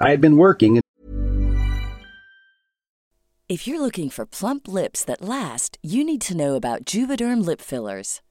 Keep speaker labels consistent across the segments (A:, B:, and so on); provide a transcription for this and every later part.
A: I had been working.
B: If you're looking for plump lips that last, you need to know about Juvederm lip fillers.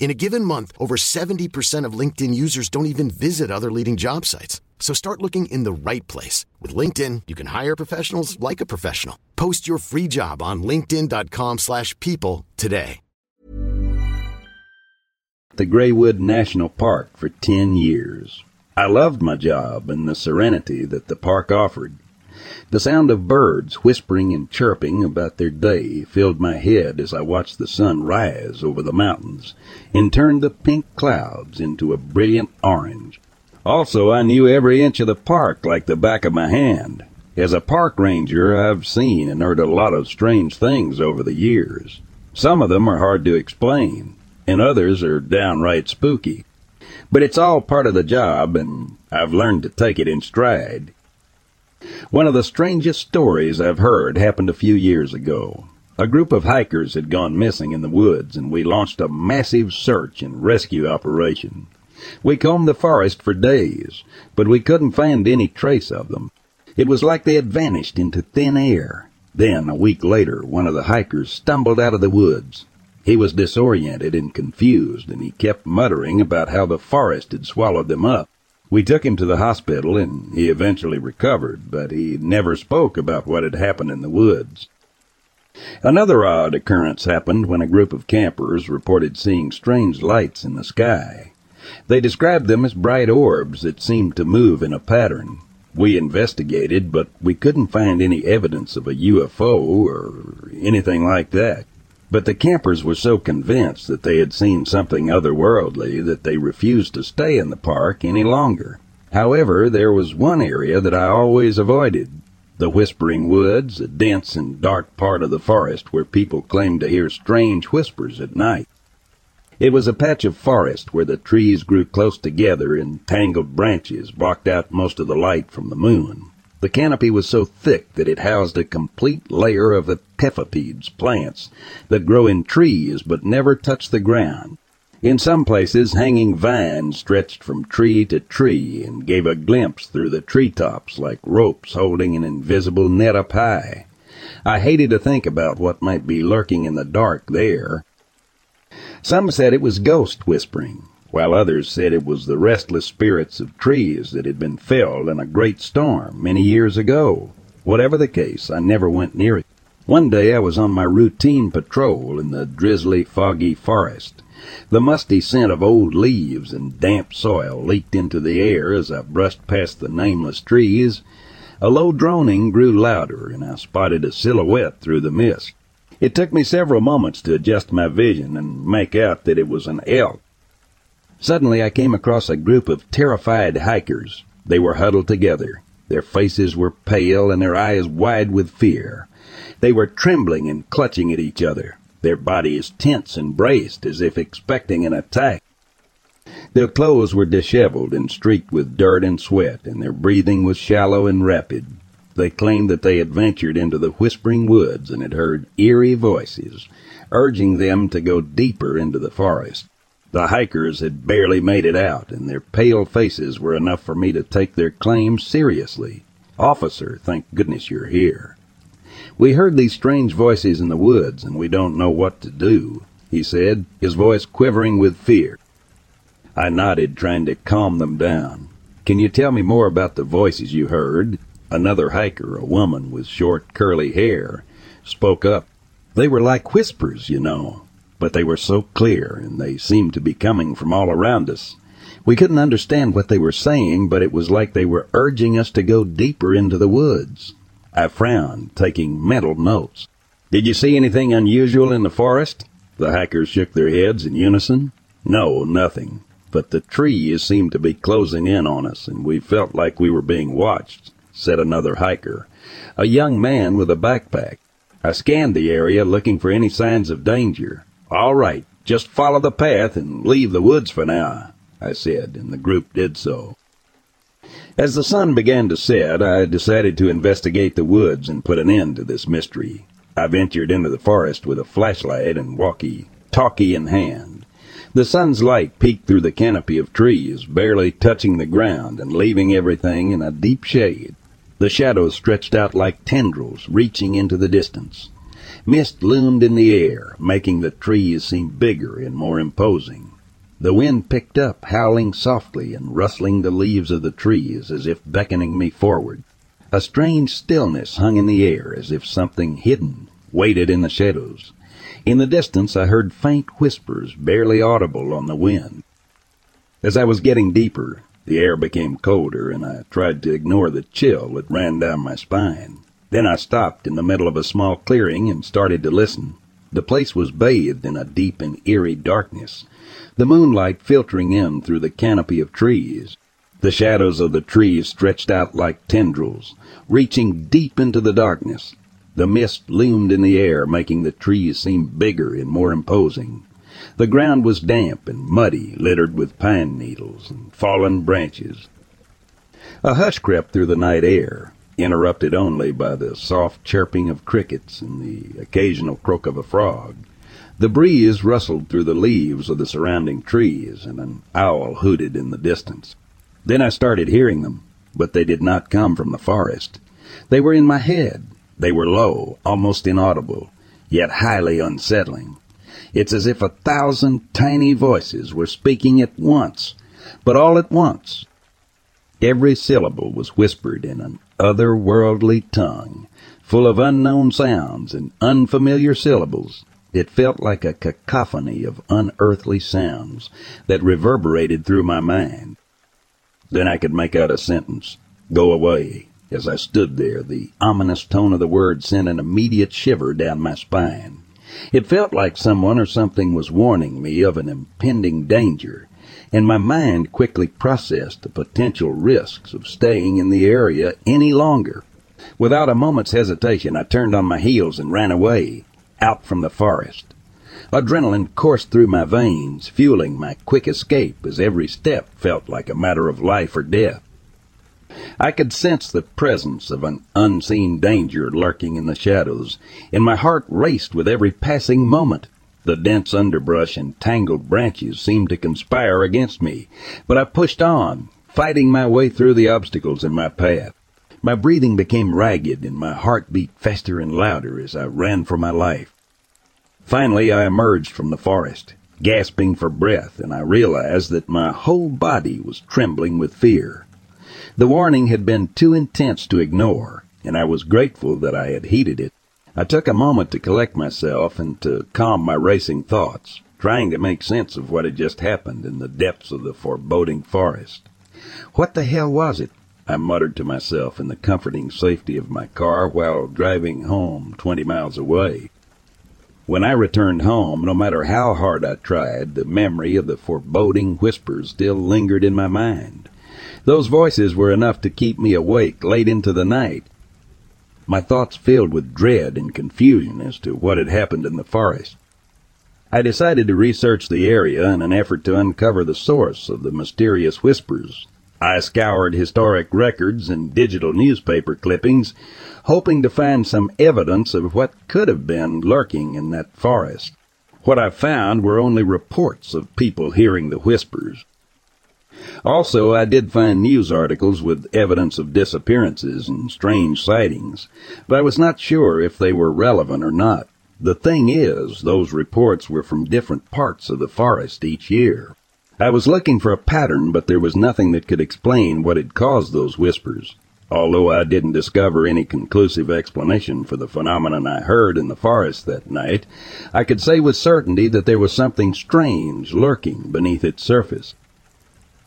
C: In a given month, over 70% of LinkedIn users don't even visit other leading job sites. So start looking in the right place. With LinkedIn, you can hire professionals like a professional. Post your free job on linkedin.com slash people today.
A: The Graywood National Park for 10 years. I loved my job and the serenity that the park offered. The sound of birds whispering and chirping about their day filled my head as I watched the sun rise over the mountains and turn the pink clouds into a brilliant orange. Also, I knew every inch of the park like the back of my hand. As a park ranger, I've seen and heard a lot of strange things over the years. Some of them are hard to explain, and others are downright spooky. But it's all part of the job, and I've learned to take it in stride. One of the strangest stories I've heard happened a few years ago. A group of hikers had gone missing in the woods, and we launched a massive search and rescue operation. We combed the forest for days, but we couldn't find any trace of them. It was like they had vanished into thin air. Then, a week later, one of the hikers stumbled out of the woods. He was disoriented and confused, and he kept muttering about how the forest had swallowed them up. We took him to the hospital, and he eventually recovered, but he never spoke about what had happened in the woods. Another odd occurrence happened when a group of campers reported seeing strange lights in the sky. They described them as bright orbs that seemed to move in a pattern. We investigated, but we couldn't find any evidence of a UFO or anything like that. But the campers were so convinced that they had seen something otherworldly that they refused to stay in the park any longer. However, there was one area that I always avoided. The Whispering Woods, a dense and dark part of the forest where people claimed to hear strange whispers at night. It was a patch of forest where the trees grew close together and tangled branches blocked out most of the light from the moon. The canopy was so thick that it housed a complete layer of epiphytes, plants that grow in trees but never touch the ground. In some places, hanging vines stretched from tree to tree and gave a glimpse through the treetops like ropes holding an invisible net up high. I hated to think about what might be lurking in the dark there, some said it was ghost whispering, while others said it was the restless spirits of trees that had been felled in a great storm many years ago. Whatever the case, I never went near it. One day I was on my routine patrol in the drizzly, foggy forest. The musty scent of old leaves and damp soil leaked into the air as I brushed past the nameless trees. A low droning grew louder, and I spotted a silhouette through the mist. It took me several moments to adjust my vision and make out that it was an elk. Suddenly I came across a group of terrified hikers. They were huddled together. Their faces were pale and their eyes wide with fear. They were trembling and clutching at each other, their bodies tense and braced as if expecting an attack. Their clothes were disheveled and streaked with dirt and sweat, and their breathing was shallow and rapid. They claimed that they had ventured into the whispering woods and had heard eerie voices, urging them to go deeper into the forest. The hikers had barely made it out, and their pale faces were enough for me to take their claims seriously. Officer, thank goodness you're here. We heard these strange voices in the woods, and we don't know what to do, he said, his voice quivering with fear. I nodded, trying to calm them down. Can you tell me more about the voices you heard? Another hiker, a woman with short curly hair, spoke up. They were like whispers, you know, but they were so clear and they seemed to be coming from all around us. We couldn't understand what they were saying, but it was like they were urging us to go deeper into the woods. I frowned, taking mental notes. Did you see anything unusual in the forest? The hikers shook their heads in unison. No, nothing. But the trees seemed to be closing in on us, and we felt like we were being watched said another hiker, a young man with a backpack. I scanned the area looking for any signs of danger. All right, just follow the path and leave the woods for now, I said, and the group did so. As the sun began to set, I decided to investigate the woods and put an end to this mystery. I ventured into the forest with a flashlight and walkie-talkie in hand. The sun's light peeked through the canopy of trees, barely touching the ground and leaving everything in a deep shade. The shadows stretched out like tendrils reaching into the distance. Mist loomed in the air, making the trees seem bigger and more imposing. The wind picked up, howling softly and rustling the leaves of the trees as if beckoning me forward. A strange stillness hung in the air as if something hidden waited in the shadows. In the distance I heard faint whispers barely audible on the wind. As I was getting deeper, the air became colder, and I tried to ignore the chill that ran down my spine. Then I stopped in the middle of a small clearing and started to listen. The place was bathed in a deep and eerie darkness, the moonlight filtering in through the canopy of trees. The shadows of the trees stretched out like tendrils, reaching deep into the darkness. The mist loomed in the air, making the trees seem bigger and more imposing. The ground was damp and muddy, littered with pine needles and fallen branches. A hush crept through the night air, interrupted only by the soft chirping of crickets and the occasional croak of a frog. The breeze rustled through the leaves of the surrounding trees, and an owl hooted in the distance. Then I started hearing them, but they did not come from the forest. They were in my head. They were low, almost inaudible, yet highly unsettling. It's as if a thousand tiny voices were speaking at once, but all at once. Every syllable was whispered in an otherworldly tongue, full of unknown sounds and unfamiliar syllables. It felt like a cacophony of unearthly sounds that reverberated through my mind. Then I could make out a sentence, go away. As I stood there, the ominous tone of the word sent an immediate shiver down my spine. It felt like someone or something was warning me of an impending danger, and my mind quickly processed the potential risks of staying in the area any longer. Without a moment's hesitation, I turned on my heels and ran away, out from the forest. Adrenaline coursed through my veins, fueling my quick escape as every step felt like a matter of life or death. I could sense the presence of an unseen danger lurking in the shadows, and my heart raced with every passing moment. The dense underbrush and tangled branches seemed to conspire against me, but I pushed on, fighting my way through the obstacles in my path. My breathing became ragged and my heart beat faster and louder as I ran for my life. Finally, I emerged from the forest, gasping for breath, and I realized that my whole body was trembling with fear. The warning had been too intense to ignore, and I was grateful that I had heeded it. I took a moment to collect myself and to calm my racing thoughts, trying to make sense of what had just happened in the depths of the foreboding forest. What the hell was it? I muttered to myself in the comforting safety of my car while driving home twenty miles away. When I returned home, no matter how hard I tried, the memory of the foreboding whispers still lingered in my mind. Those voices were enough to keep me awake late into the night. My thoughts filled with dread and confusion as to what had happened in the forest. I decided to research the area in an effort to uncover the source of the mysterious whispers. I scoured historic records and digital newspaper clippings, hoping to find some evidence of what could have been lurking in that forest. What I found were only reports of people hearing the whispers. Also, I did find news articles with evidence of disappearances and strange sightings, but I was not sure if they were relevant or not. The thing is, those reports were from different parts of the forest each year. I was looking for a pattern, but there was nothing that could explain what had caused those whispers. Although I didn't discover any conclusive explanation for the phenomenon I heard in the forest that night, I could say with certainty that there was something strange lurking beneath its surface.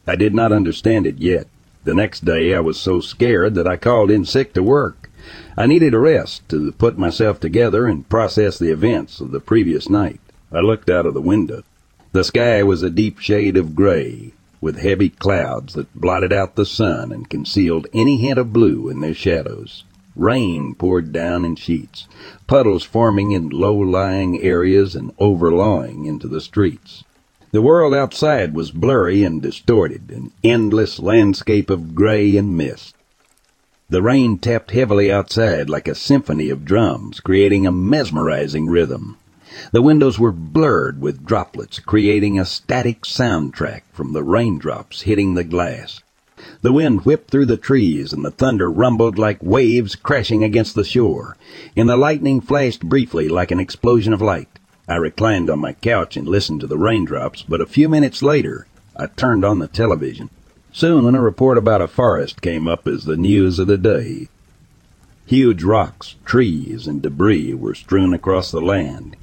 A: I did not understand it yet. The next day I was so scared that I called in sick to work. I needed a rest to put myself together and process the events of the previous night. I looked out of the window. The sky was a deep shade of gray, with heavy clouds that blotted out the sun and concealed any hint of blue in their shadows. Rain poured down in sheets, puddles forming in low-lying areas and overflowing into the streets. The world outside was blurry and distorted, an endless landscape of gray and mist. The rain tapped heavily outside like a symphony of drums, creating a mesmerizing rhythm. The windows were blurred with droplets, creating a static soundtrack from the raindrops hitting the glass. The wind whipped through the trees, and the thunder rumbled like waves crashing against the shore, and the lightning flashed briefly like an explosion of light. I reclined on my couch and listened to the raindrops, but a few minutes later I turned on the television. Soon a report about a forest came up as the news of the day. Huge rocks, trees, and debris were strewn across the land.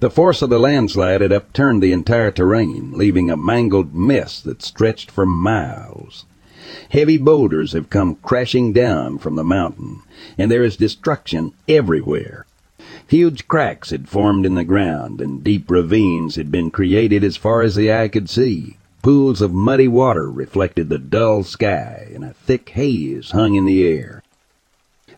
A: The force of the landslide had upturned the entire terrain, leaving a mangled mess that stretched for miles. Heavy boulders have come crashing down from the mountain, and there is destruction everywhere. Huge cracks had formed in the ground, and deep ravines had been created as far as the eye could see. Pools of muddy water reflected the dull sky, and a thick haze hung in the air.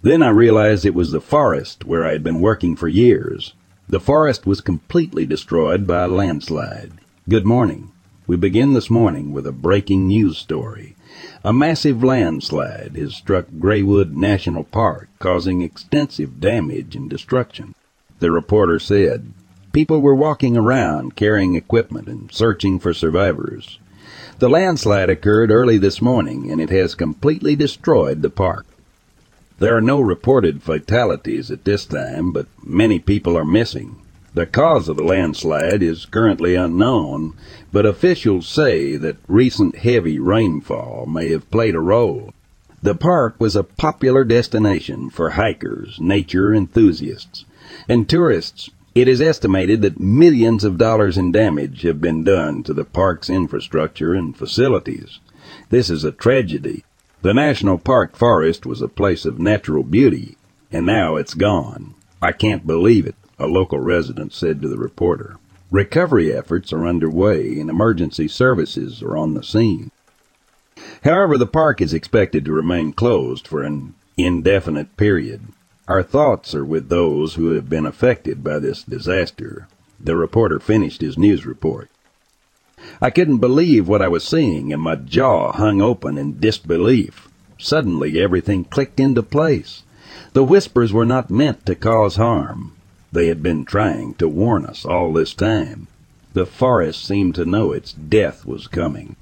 A: Then I realized it was the forest where I had been working for years. The forest was completely destroyed by a landslide. Good morning. We begin this morning with a breaking news story. A massive landslide has struck Graywood National Park, causing extensive damage and destruction. The reporter said, People were walking around carrying equipment and searching for survivors. The landslide occurred early this morning and it has completely destroyed the park. There are no reported fatalities at this time, but many people are missing. The cause of the landslide is currently unknown, but officials say that recent heavy rainfall may have played a role. The park was a popular destination for hikers, nature enthusiasts, and tourists. It is estimated that millions of dollars in damage have been done to the park's infrastructure and facilities. This is a tragedy. The national park forest was a place of natural beauty, and now it's gone. I can't believe it a local resident said to the reporter. Recovery efforts are underway and emergency services are on the scene. However, the park is expected to remain closed for an indefinite period. Our thoughts are with those who have been affected by this disaster. The reporter finished his news report. I couldn't believe what I was seeing, and my jaw hung open in disbelief. Suddenly everything clicked into place. The whispers were not meant to cause harm. They had been trying to warn us all this time. The forest seemed to know its death was coming.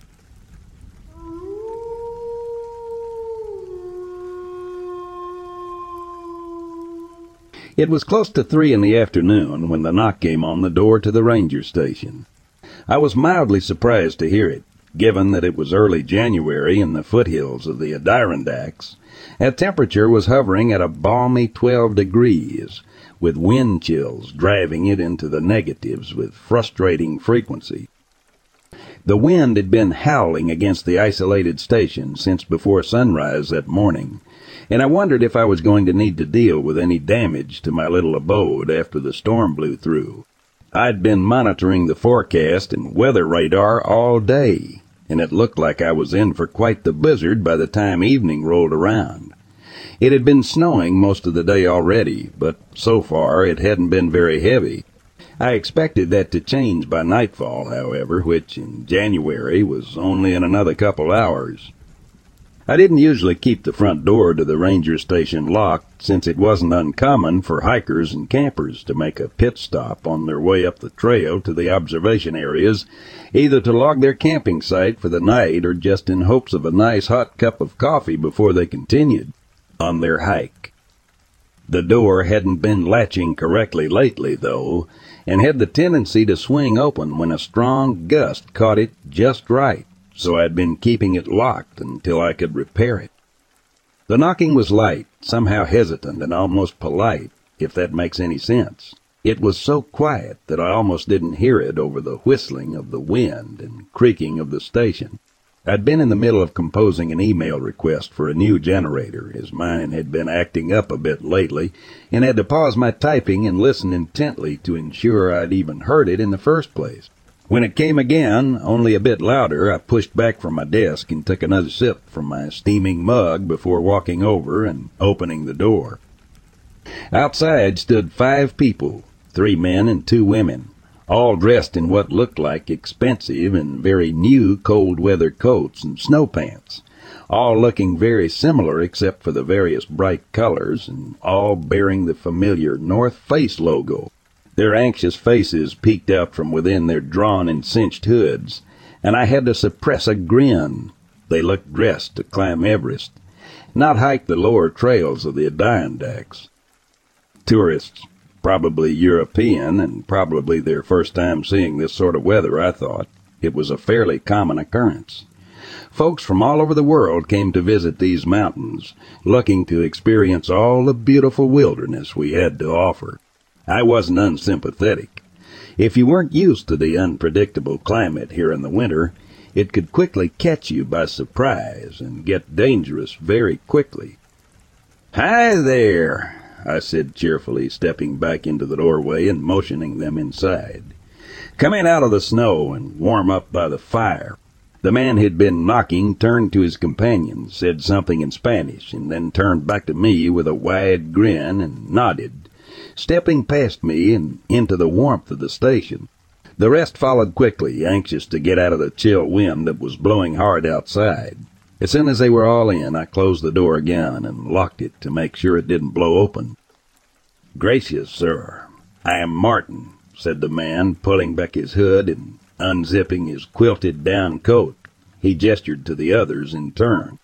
A: It was close to three in the afternoon when the knock came on the door to the ranger station. I was mildly surprised to hear it, given that it was early January in the foothills of the Adirondacks, and temperature was hovering at a balmy 12 degrees, with wind chills driving it into the negatives with frustrating frequency. The wind had been howling against the isolated station since before sunrise that morning, and I wondered if I was going to need to deal with any damage to my little abode after the storm blew through. I'd been monitoring the forecast and weather radar all day, and it looked like I was in for quite the blizzard by the time evening rolled around. It had been snowing most of the day already, but so far it hadn't been very heavy. I expected that to change by nightfall, however, which in January was only in another couple hours. I didn't usually keep the front door to the ranger station locked, since it wasn't uncommon for hikers and campers to make a pit stop on their way up the trail to the observation areas, either to log their camping site for the night or just in hopes of a nice hot cup of coffee before they continued on their hike. The door hadn't been latching correctly lately, though, and had the tendency to swing open when a strong gust caught it just right so I'd been keeping it locked until I could repair it. The knocking was light, somehow hesitant and almost polite, if that makes any sense. It was so quiet that I almost didn't hear it over the whistling of the wind and creaking of the station. I'd been in the middle of composing an email request for a new generator, as mine had been acting up a bit lately, and had to pause my typing and listen intently to ensure I'd even heard it in the first place. When it came again, only a bit louder, I pushed back from my desk and took another sip from my steaming mug before walking over and opening the door. Outside stood five people, three men and two women, all dressed in what looked like expensive and very new cold weather coats and snow pants, all looking very similar except for the various bright colors, and all bearing the familiar North Face logo their anxious faces peeked out from within their drawn and cinched hoods, and I had to suppress a grin. They looked dressed to climb Everest, not hike the lower trails of the Adirondacks. Tourists, probably European, and probably their first time seeing this sort of weather, I thought. It was a fairly common occurrence. Folks from all over the world came to visit these mountains, looking to experience all the beautiful wilderness we had to offer. I wasn't unsympathetic. If you weren't used to the unpredictable climate here in the winter, it could quickly catch you by surprise and get dangerous very quickly. Hi there, I said cheerfully, stepping back into the doorway and motioning them inside. Come in out of the snow and warm up by the fire. The man who'd been knocking turned to his companion, said something in Spanish, and then turned back to me with a wide grin and nodded stepping past me and into the warmth of the station. The rest followed quickly, anxious to get out of the chill wind that was blowing hard outside. As soon as they were all in, I closed the door again and locked it to make sure it didn't blow open. Gracious, sir, I am Martin, said the man, pulling back his hood and unzipping his quilted down coat. He gestured to the others in turn.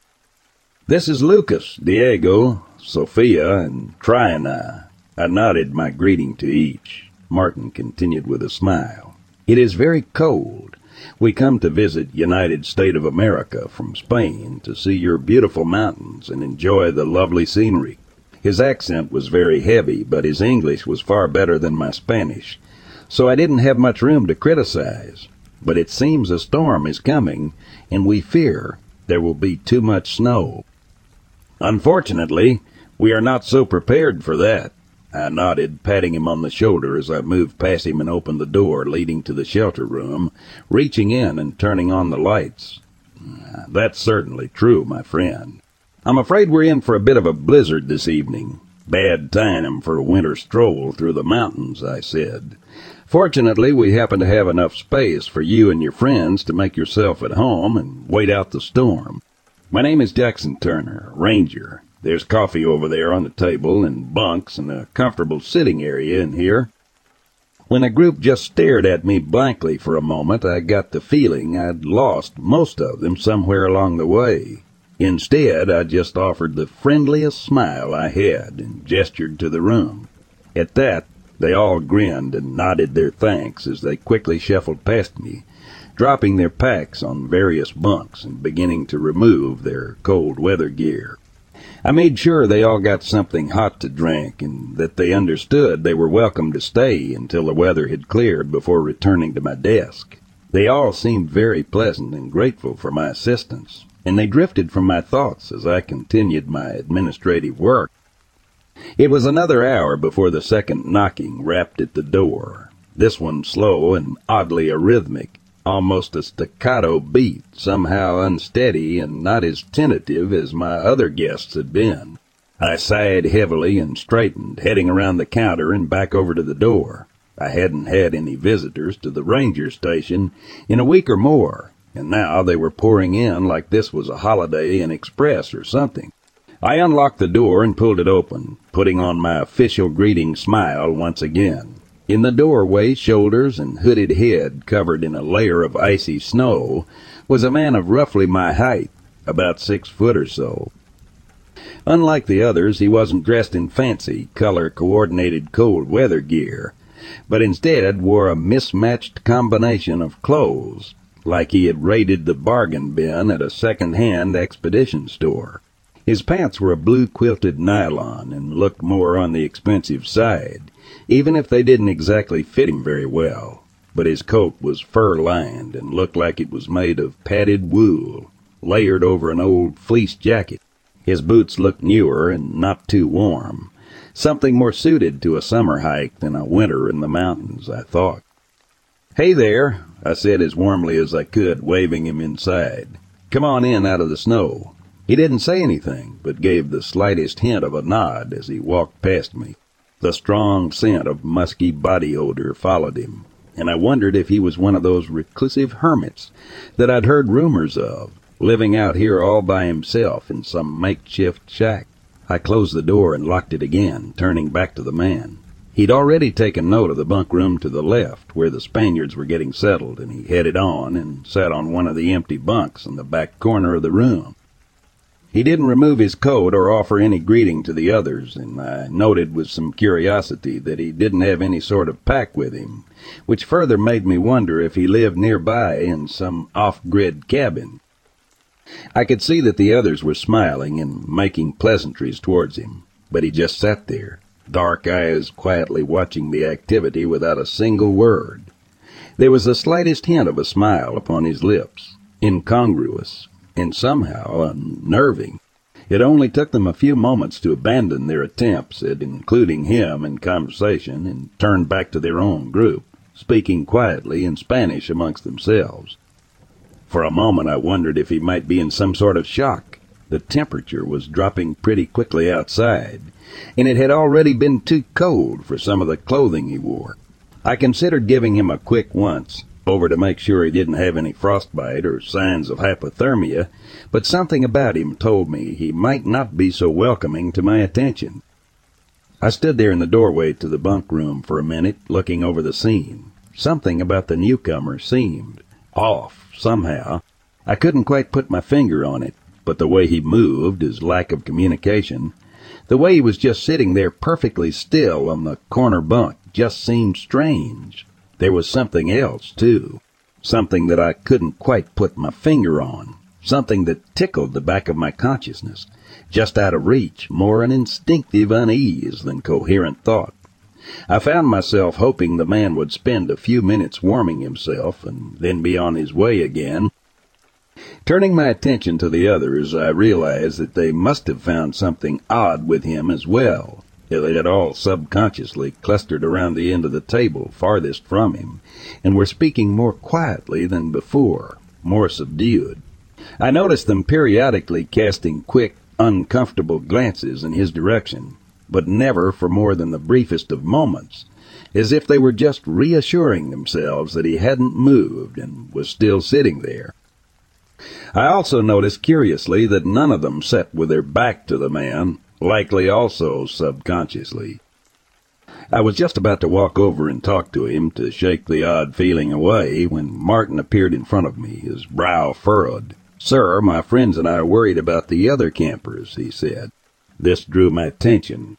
A: This is Lucas, Diego, Sophia, and Triana. I nodded my greeting to each. Martin continued with a smile. It is very cold. We come to visit United State of America from Spain to see your beautiful mountains and enjoy the lovely scenery. His accent was very heavy, but his English was far better than my Spanish, so I didn't have much room to criticize. But it seems a storm is coming, and we fear there will be too much snow. Unfortunately, we are not so prepared for that. I nodded, patting him on the shoulder as I moved past him and opened the door leading to the shelter room, reaching in and turning on the lights. Ah, that's certainly true, my friend. I'm afraid we're in for a bit of a blizzard this evening. Bad time for a winter stroll through the mountains, I said. Fortunately, we happen to have enough space for you and your friends to make yourself at home and wait out the storm. My name is Jackson Turner, ranger. There's coffee over there on the table and bunks and a comfortable sitting area in here. When the group just stared at me blankly for a moment, I got the feeling I'd lost most of them somewhere along the way. Instead, I just offered the friendliest smile I had and gestured to the room. At that, they all grinned and nodded their thanks as they quickly shuffled past me, dropping their packs on various bunks and beginning to remove their cold weather gear. I made sure they all got something hot to drink and that they understood they were welcome to stay until the weather had cleared before returning to my desk. They all seemed very pleasant and grateful for my assistance, and they drifted from my thoughts as I continued my administrative work. It was another hour before the second knocking rapped at the door, this one slow and oddly arrhythmic, almost a staccato beat, somehow unsteady and not as tentative as my other guests had been. I sighed heavily and straightened, heading around the counter and back over to the door. I hadn't had any visitors to the ranger station in a week or more, and now they were pouring in like this was a Holiday Inn Express or something. I unlocked the door and pulled it open, putting on my official greeting smile once again. In the doorway, shoulders and hooded head covered in a layer of icy snow, was a man of roughly my height, about six foot or so. Unlike the others, he wasn't dressed in fancy, color coordinated cold weather gear, but instead wore a mismatched combination of clothes, like he had raided the bargain bin at a second hand expedition store. His pants were a blue quilted nylon and looked more on the expensive side, even if they didn't exactly fit him very well. But his coat was fur lined and looked like it was made of padded wool, layered over an old fleece jacket. His boots looked newer and not too warm, something more suited to a summer hike than a winter in the mountains, I thought. Hey there, I said as warmly as I could, waving him inside. Come on in out of the snow. He didn't say anything, but gave the slightest hint of a nod as he walked past me. The strong scent of musky body odor followed him, and I wondered if he was one of those reclusive hermits that I'd heard rumors of, living out here all by himself in some makeshift shack. I closed the door and locked it again, turning back to the man. He'd already taken note of the bunk room to the left, where the Spaniards were getting settled, and he headed on and sat on one of the empty bunks in the back corner of the room. He didn't remove his coat or offer any greeting to the others, and I noted with some curiosity that he didn't have any sort of pack with him, which further made me wonder if he lived nearby in some off-grid cabin. I could see that the others were smiling and making pleasantries towards him, but he just sat there, dark eyes quietly watching the activity without a single word. There was the slightest hint of a smile upon his lips, incongruous, and somehow unnerving. It only took them a few moments to abandon their attempts at including him in conversation and turn back to their own group, speaking quietly in Spanish amongst themselves. For a moment I wondered if he might be in some sort of shock. The temperature was dropping pretty quickly outside, and it had already been too cold for some of the clothing he wore. I considered giving him a quick once, over to make sure he didn't have any frostbite or signs of hypothermia, but something about him told me he might not be so welcoming to my attention. I stood there in the doorway to the bunk room for a minute, looking over the scene. Something about the newcomer seemed off, somehow. I couldn't quite put my finger on it, but the way he moved, his lack of communication, the way he was just sitting there perfectly still on the corner bunk, just seemed strange. There was something else, too. Something that I couldn't quite put my finger on. Something that tickled the back of my consciousness. Just out of reach, more an instinctive unease than coherent thought. I found myself hoping the man would spend a few minutes warming himself and then be on his way again. Turning my attention to the others, I realized that they must have found something odd with him as well. They had all subconsciously clustered around the end of the table farthest from him, and were speaking more quietly than before, more subdued. I noticed them periodically casting quick, uncomfortable glances in his direction, but never for more than the briefest of moments, as if they were just reassuring themselves that he hadn't moved and was still sitting there. I also noticed curiously that none of them sat with their back to the man, likely also subconsciously. I was just about to walk over and talk to him to shake the odd feeling away when Martin appeared in front of me, his brow furrowed. Sir, my friends and I are worried about the other campers, he said. This drew my attention.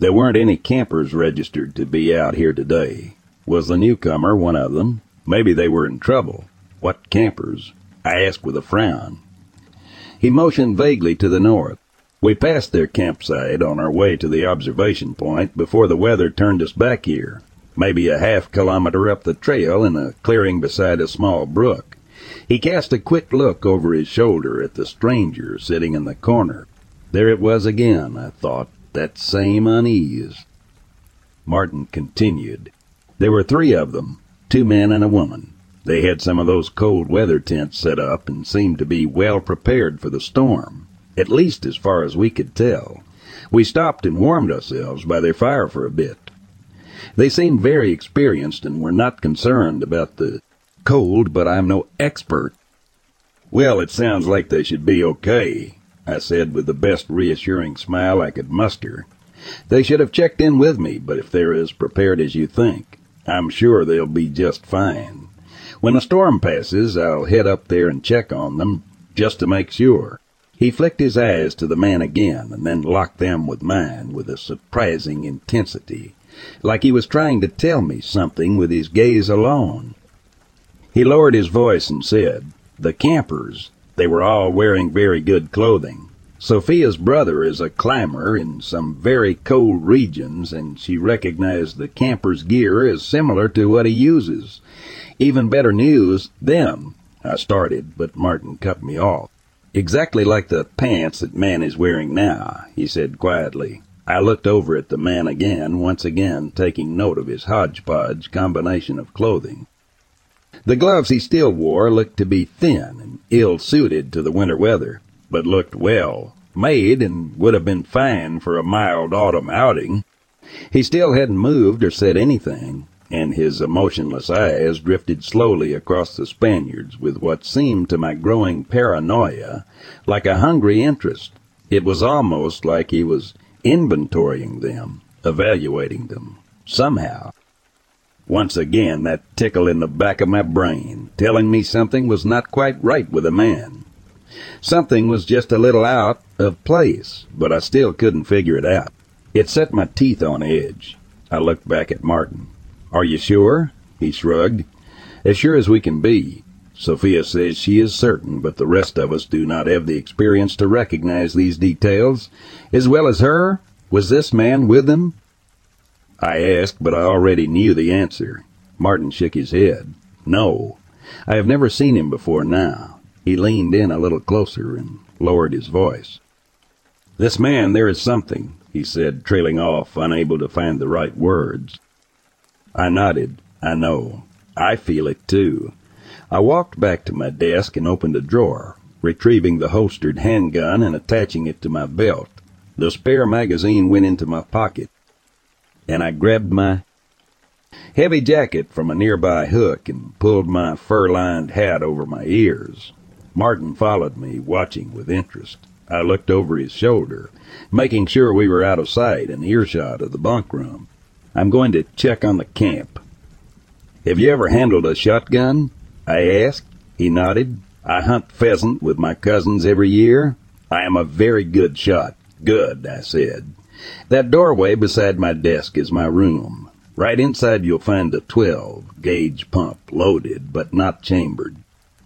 A: There weren't any campers registered to be out here today. Was the newcomer one of them? Maybe they were in trouble. What campers? I asked with a frown. He motioned vaguely to the north. We passed their campsite on our way to the observation point before the weather turned us back here, maybe a half kilometer up the trail in a clearing beside a small brook. He cast a quick look over his shoulder at the stranger sitting in the corner. There it was again, I thought, that same unease. Martin continued. There were three of them, two men and a woman. They had some of those cold weather tents set up and seemed to be well prepared for the storm, at least as far as we could tell. We stopped and warmed ourselves by their fire for a bit. They seemed very experienced and were not concerned about the cold, but I'm no expert. Well, it sounds like they should be okay, I said with the best reassuring smile I could muster. They should have checked in with me, but if they're as prepared as you think, I'm sure they'll be just fine. When the storm passes, I'll head up there and check on them, just to make sure. He flicked his eyes to the man again, and then locked them with mine with a surprising intensity, like he was trying to tell me something with his gaze alone. He lowered his voice and said, The campers, they were all wearing very good clothing. Sophia's brother is a climber in some very cold regions, and she recognized the camper's gear as similar to what he uses. Even better news, them. I started, but Martin cut me off. Exactly like the pants that man is wearing now, he said quietly. I looked over at the man again, once again taking note of his hodgepodge combination of clothing. The gloves he still wore looked to be thin and ill suited to the winter weather, but looked well made and would have been fine for a mild autumn outing. He still hadn't moved or said anything, and his emotionless eyes drifted slowly across the Spaniards with what seemed to my growing paranoia like a hungry interest. It was almost like he was inventorying them, evaluating them, somehow. Once again, that tickle in the back of my brain, telling me something was not quite right with a man. Something was just a little out of place, but I still couldn't figure it out. It set my teeth on edge. I looked back at Martin. Are you sure? He shrugged. As sure as we can be. Sophia says she is certain, but the rest of us do not have the experience to recognize these details. As well as her, was this man with them? I asked, but I already knew the answer. Martin shook his head. No, I have never seen him before now. He leaned in a little closer and lowered his voice. This man, there is something, he said, trailing off, unable to find the right words. I nodded. I know. I feel it too. I walked back to my desk and opened a drawer, retrieving the holstered handgun and attaching it to my belt. The spare magazine went into my pocket and I grabbed my heavy jacket from a nearby hook and pulled my fur-lined hat over my ears. Martin followed me, watching with interest. I looked over his shoulder, making sure we were out of sight and earshot of the bunk room. I'm going to check on the camp. Have you ever handled a shotgun? I asked. He nodded. I hunt pheasant with my cousins every year. I am a very good shot. Good, I said. That doorway beside my desk is my room. Right inside you'll find a 12 gauge pump, loaded but not chambered.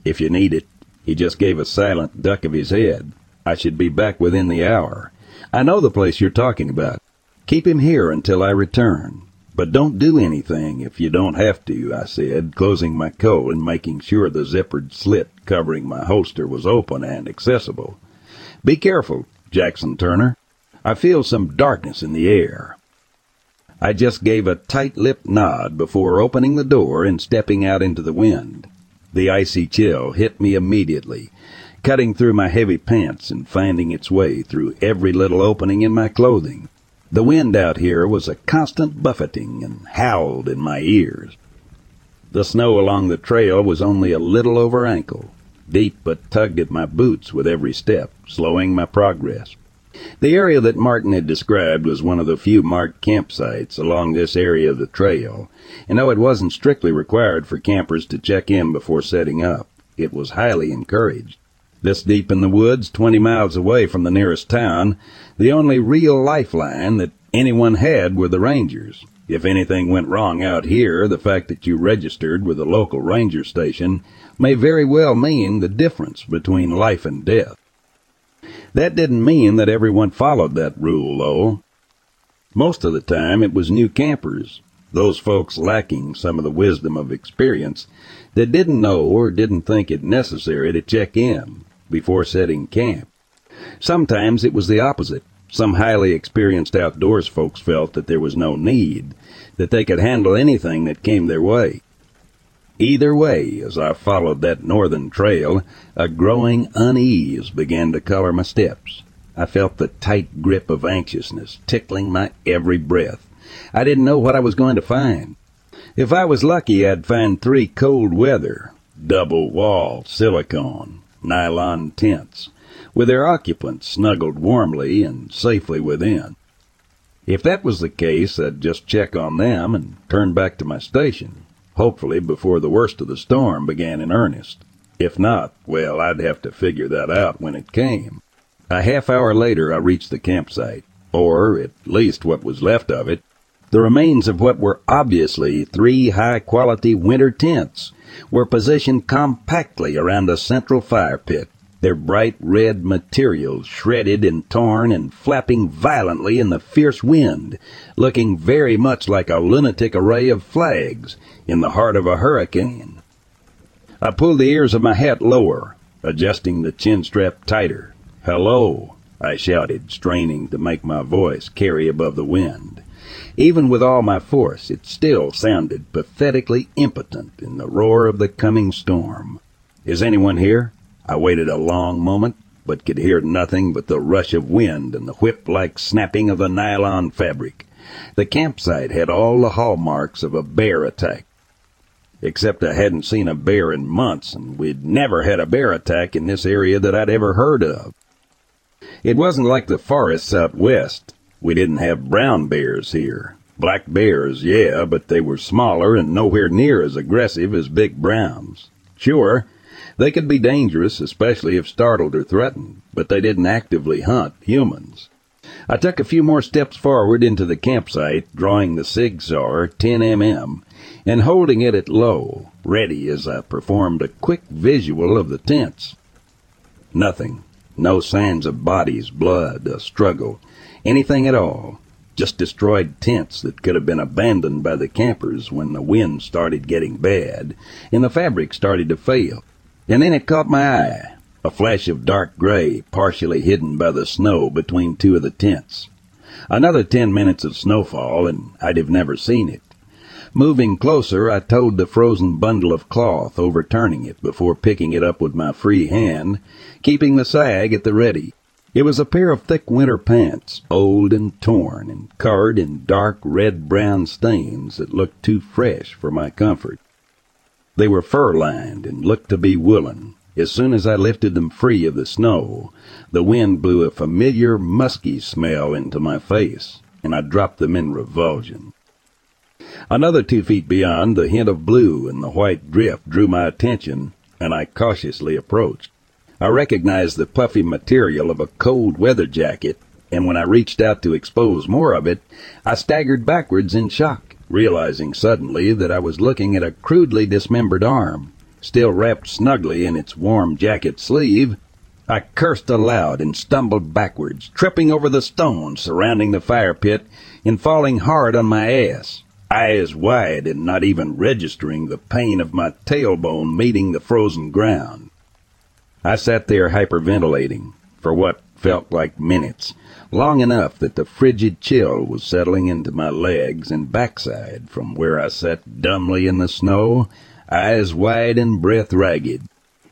A: If you need it, he just gave a silent duck of his head. I should be back within the hour. I know the place you're talking about. Keep him here until I return. But don't do anything if you don't have to, I said, closing my coat and making sure the zippered slit covering my holster was open and accessible. Be careful, Jackson Turner. I feel some darkness in the air. I just gave a tight-lipped nod before opening the door and stepping out into the wind. The icy chill hit me immediately, cutting through my heavy pants and finding its way through every little opening in my clothing. The wind out here was a constant buffeting and howled in my ears. The snow along the trail was only a little over ankle, deep but tugged at my boots with every step, slowing my progress. The area that Martin had described was one of the few marked campsites along this area of the trail, and though it wasn't strictly required for campers to check in before setting up, it was highly encouraged. This deep in the woods, 20 miles away from the nearest town, the only real lifeline that anyone had were the rangers. If anything went wrong out here, the fact that you registered with a local ranger station may very well mean the difference between life and death. That didn't mean that everyone followed that rule, though. Most of the time it was new campers, those folks lacking some of the wisdom of experience, that didn't know or didn't think it necessary to check in before setting camp. Sometimes it was the opposite. Some highly experienced outdoors folks felt that there was no need, that they could handle anything that came their way. Either way, as I followed that northern trail, a growing unease began to color my steps. I felt the tight grip of anxiousness tickling my every breath. I didn't know what I was going to find. If I was lucky, I'd find three cold weather, double wall silicone, nylon tents, with their occupants snuggled warmly and safely within. If that was the case, I'd just check on them and turn back to my station, hopefully before the worst of the storm began in earnest. If not, well, I'd have to figure that out when it came. A half hour later, I reached the campsite, or at least what was left of it, the remains of what were obviously three high quality winter tents were positioned compactly around a central fire pit, their bright red materials shredded and torn and flapping violently in the fierce wind, looking very much like a lunatic array of flags in the heart of a hurricane. I pulled the ears of my hat lower, adjusting the chin strap tighter. Hello, I shouted, straining to make my voice carry above the wind. Even with all my force, it still sounded pathetically impotent in the roar of the coming storm. Is anyone here? I waited a long moment, but could hear nothing but the rush of wind and the whip-like snapping of the nylon fabric. The campsite had all the hallmarks of a bear attack. Except I hadn't seen a bear in months, and we'd never had a bear attack in this area that I'd ever heard of. It wasn't like the forests out west. We didn't have brown bears here. Black bears, yeah, but they were smaller and nowhere near as aggressive as big browns. Sure, they could be dangerous, especially if startled or threatened, but they didn't actively hunt humans. I took a few more steps forward into the campsite, drawing the Sig Sauer 10mm and holding it at low, ready as I performed a quick visual of the tents. Nothing. No signs of bodies, blood, a struggle, anything at all. Just destroyed tents that could have been abandoned by the campers when the wind started getting bad and the fabric started to fail. And then it caught my eye. A flash of dark gray, partially hidden by the snow between two of the tents. Another ten minutes of snowfall, and I'd have never seen it. Moving closer, I towed the frozen bundle of cloth, overturning it before picking it up with my free hand, keeping the Sig at the ready. It was a pair of thick winter pants, old and torn and covered in dark red-brown stains that looked too fresh for my comfort. They were fur-lined and looked to be woolen. As soon as I lifted them free of the snow, the wind blew a familiar musky smell into my face, and I dropped them in revulsion. Another two feet beyond, the hint of blue and the white drift drew my attention, and I cautiously approached. I recognized the puffy material of a cold weather jacket, and when I reached out to expose more of it, I staggered backwards in shock, realizing suddenly that I was looking at a crudely dismembered arm, still wrapped snugly in its warm jacket sleeve. I cursed aloud and stumbled backwards, tripping over the stones surrounding the fire pit and falling hard on my ass, eyes wide and not even registering the pain of my tailbone meeting the frozen ground. I sat there hyperventilating for what felt like minutes, long enough that the frigid chill was settling into my legs and backside from where I sat dumbly in the snow, eyes wide and breath ragged.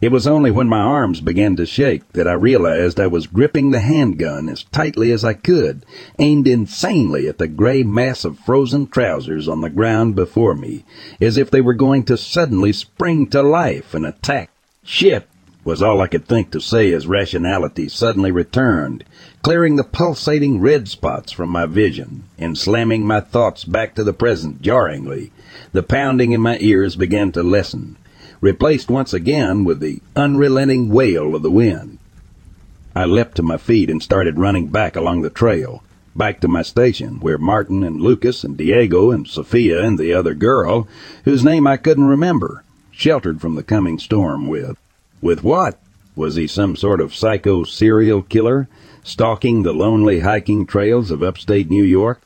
A: It was only when my arms began to shake that I realized I was gripping the handgun as tightly as I could, aimed insanely at the gray mass of frozen trousers on the ground before me, as if they were going to suddenly spring to life and attack. Shit! Was all I could think to say as rationality suddenly returned, clearing the pulsating red spots from my vision and slamming my thoughts back to the present jarringly. The pounding in my ears began to lessen, replaced once again with the unrelenting wail of the wind. I leapt to my feet and started running back along the trail, back to my station, where Martin and Lucas and Diego and Sophia and the other girl, whose name I couldn't remember, sheltered from the coming storm with. With what? Was he some sort of psycho serial killer, stalking the lonely hiking trails of upstate New York?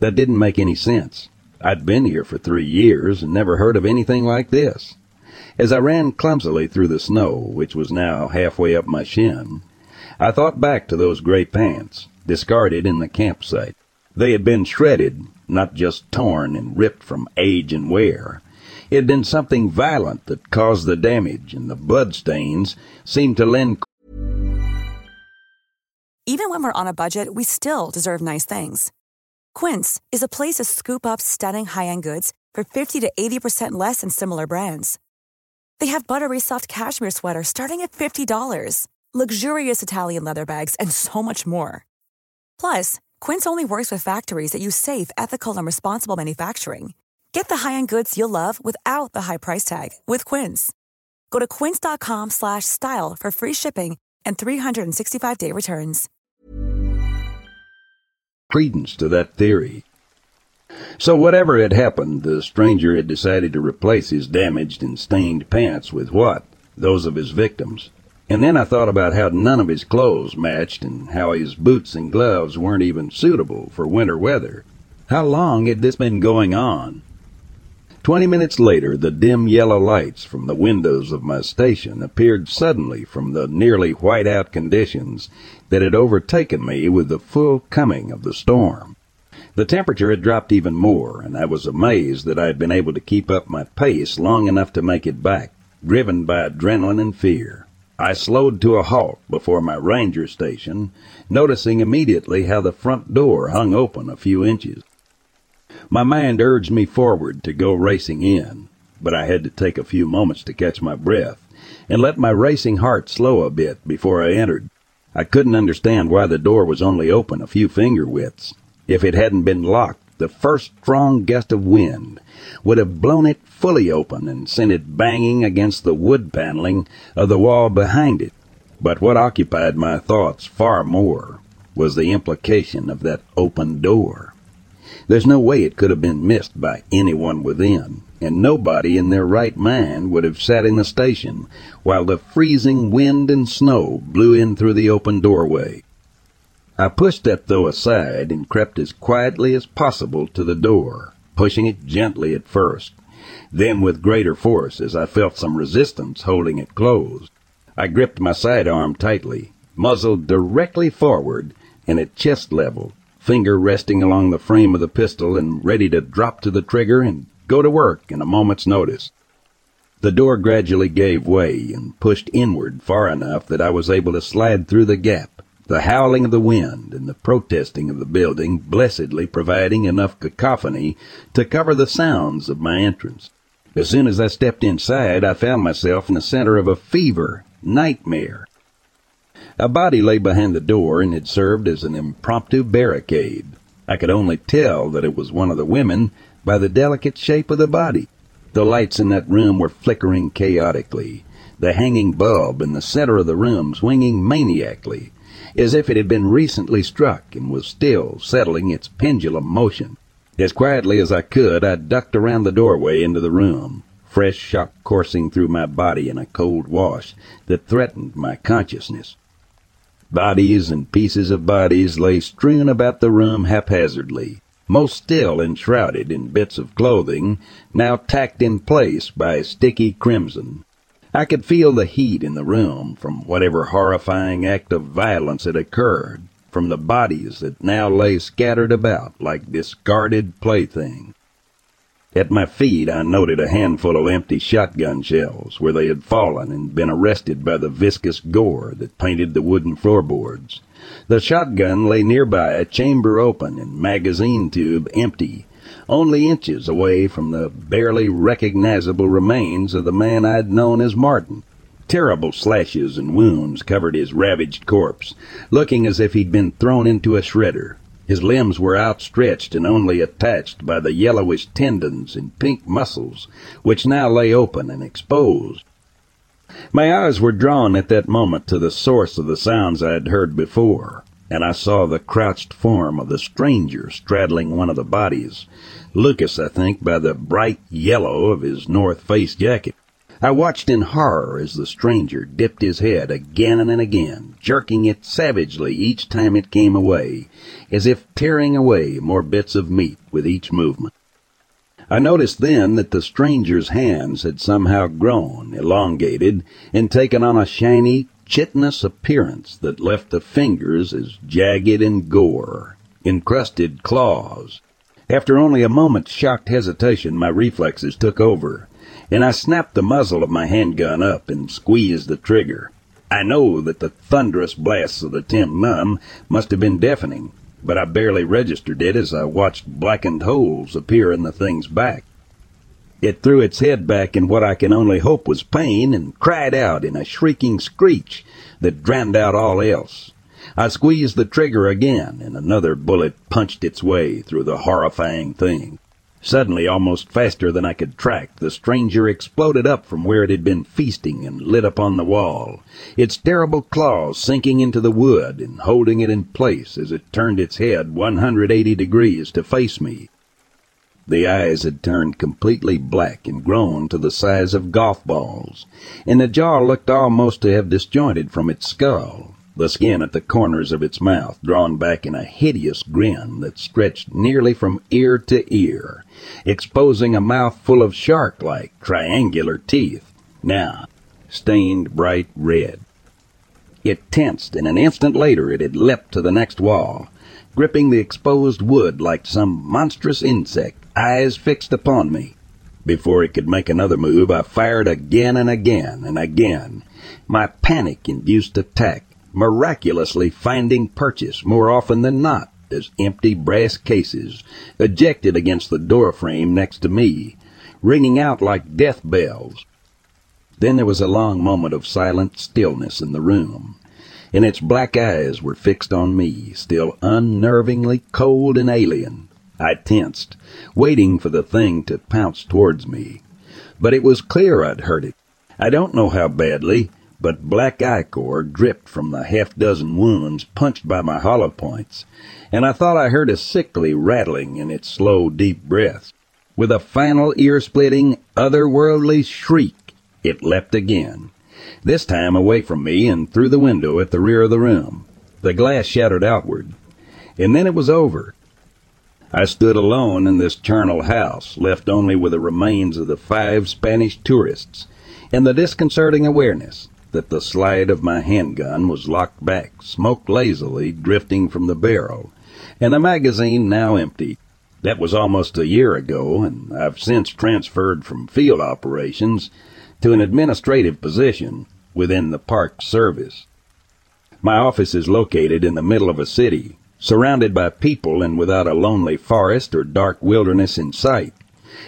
A: That didn't make any sense. I'd been here for three years and never heard of anything like this. As I ran clumsily through the snow, which was now halfway up my shin, I thought back to those gray pants, discarded in the campsite. They had been shredded, not just torn and ripped from age and wear. It had been something violent that caused the damage, and the blood stains seemed to lend.
D: Even when we're on a budget, we still deserve nice things. Quince is a place to scoop up stunning high end goods for 50 to 80% less than similar brands. They have buttery soft cashmere sweaters starting at $50, luxurious Italian leather bags, and so much more. Plus, Quince only works with factories that use safe, ethical, and responsible manufacturing. Get the high-end goods you'll love without the high price tag with Quince. Go to quince.com slash style for free shipping and 365-day returns.
A: Credence to that theory. So whatever had happened, the stranger had decided to replace his damaged and stained pants with what? Those of his victims. And then I thought about how none of his clothes matched and how his boots and gloves weren't even suitable for winter weather. How long had this been going on? Twenty minutes later, the dim yellow lights from the windows of my station appeared suddenly from the nearly white out conditions that had overtaken me with the full coming of the storm. The temperature had dropped even more, and I was amazed that I had been able to keep up my pace long enough to make it back, driven by adrenaline and fear. I slowed to a halt before my ranger station, noticing immediately how the front door hung open a few inches. My mind urged me forward to go racing in, but I had to take a few moments to catch my breath and let my racing heart slow a bit before I entered. I couldn't understand why the door was only open a few finger widths. If it hadn't been locked, the first strong gust of wind would have blown it fully open and sent it banging against the wood paneling of the wall behind it. But what occupied my thoughts far more was the implication of that open door. There's no way it could have been missed by anyone within, and nobody in their right mind would have sat in the station while the freezing wind and snow blew in through the open doorway. I pushed that though aside and crept as quietly as possible to the door, pushing it gently at first, then with greater force as I felt some resistance holding it closed. I gripped my sidearm tightly, muzzle directly forward and at chest level, finger resting along the frame of the pistol and ready to drop to the trigger and go to work in a moment's notice. The door gradually gave way and pushed inward far enough that I was able to slide through the gap, the howling of the wind and the protesting of the building blessedly providing enough cacophony to cover the sounds of my entrance. As soon as I stepped inside, I found myself in the center of a fever nightmare. A body lay behind the door and had served as an impromptu barricade. I could only tell that it was one of the women by the delicate shape of the body. The lights in that room were flickering chaotically, the hanging bulb in the center of the room swinging maniacally, as if it had been recently struck and was still settling its pendulum motion. As quietly as I could, I ducked around the doorway into the room, fresh shock coursing through my body in a cold wash that threatened my consciousness. Bodies and pieces of bodies lay strewn about the room haphazardly, most still enshrouded in bits of clothing, now tacked in place by sticky crimson. I could feel the heat in the room from whatever horrifying act of violence had occurred, from the bodies that now lay scattered about like discarded playthings. At my feet, I noted a handful of empty shotgun shells where they had fallen and been arrested by the viscous gore that painted the wooden floorboards. The shotgun lay nearby, a chamber open and magazine tube empty, only inches away from the barely recognizable remains of the man I'd known as Martin. Terrible slashes and wounds covered his ravaged corpse, looking as if he'd been thrown into a shredder. His limbs were outstretched and only attached by the yellowish tendons and pink muscles, which now lay open and exposed. My eyes were drawn at that moment to the source of the sounds I had heard before, and I saw the crouched form of the stranger straddling one of the bodies, Lucas, I think, by the bright yellow of his North Face jacket. I watched in horror as the stranger dipped his head again and again, jerking it savagely each time it came away, as if tearing away more bits of meat with each movement. I noticed then that the stranger's hands had somehow grown, elongated, and taken on a shiny, chitinous appearance that left the fingers as jagged and gore, encrusted claws. After only a moment's shocked hesitation, my reflexes took over and I snapped the muzzle of my handgun up and squeezed the trigger. I know that the thunderous blasts of the Tim Num must have been deafening, but I barely registered it as I watched blackened holes appear in the thing's back. It threw its head back in what I can only hope was pain and cried out in a shrieking screech that drowned out all else. I squeezed the trigger again, and another bullet punched its way through the horrifying thing. Suddenly, almost faster than I could track, the stranger exploded up from where it had been feasting and lit upon the wall, its terrible claws sinking into the wood and holding it in place as it turned its head 180 degrees to face me. The eyes had turned completely black and grown to the size of golf balls, and the jaw looked almost to have disjointed from its skull the skin at the corners of its mouth drawn back in a hideous grin that stretched nearly from ear to ear, exposing a mouth full of shark-like triangular teeth, now stained bright red. It tensed, and an instant later it had leapt to the next wall, gripping the exposed wood like some monstrous insect, eyes fixed upon me. Before it could make another move, I fired again and again and again. My panic-induced attack miraculously finding purchase more often than not as empty brass cases ejected against the door frame next to me, ringing out like death bells. Then there was a long moment of silent stillness in the room, and its black eyes were fixed on me, still unnervingly cold and alien. I tensed, waiting for the thing to pounce towards me. But it was clear I'd hurt it. I don't know how badly, but black ichor dripped from the half dozen wounds punched by my hollow points, and I thought I heard a sickly rattling in its slow, deep breaths. With a final ear-splitting, otherworldly shriek, it leapt again, this time away from me and through the window at the rear of the room. The glass shattered outward, and then it was over. I stood alone in this charnel house, left only with the remains of the five Spanish tourists, and the disconcerting awareness that the slide of my handgun was locked back, smoke lazily drifting from the barrel, and the magazine now empty. That was almost a year ago, and I've since transferred from field operations to an administrative position within the Park Service. My office is located in the middle of a city, surrounded by people and without a lonely forest or dark wilderness in sight.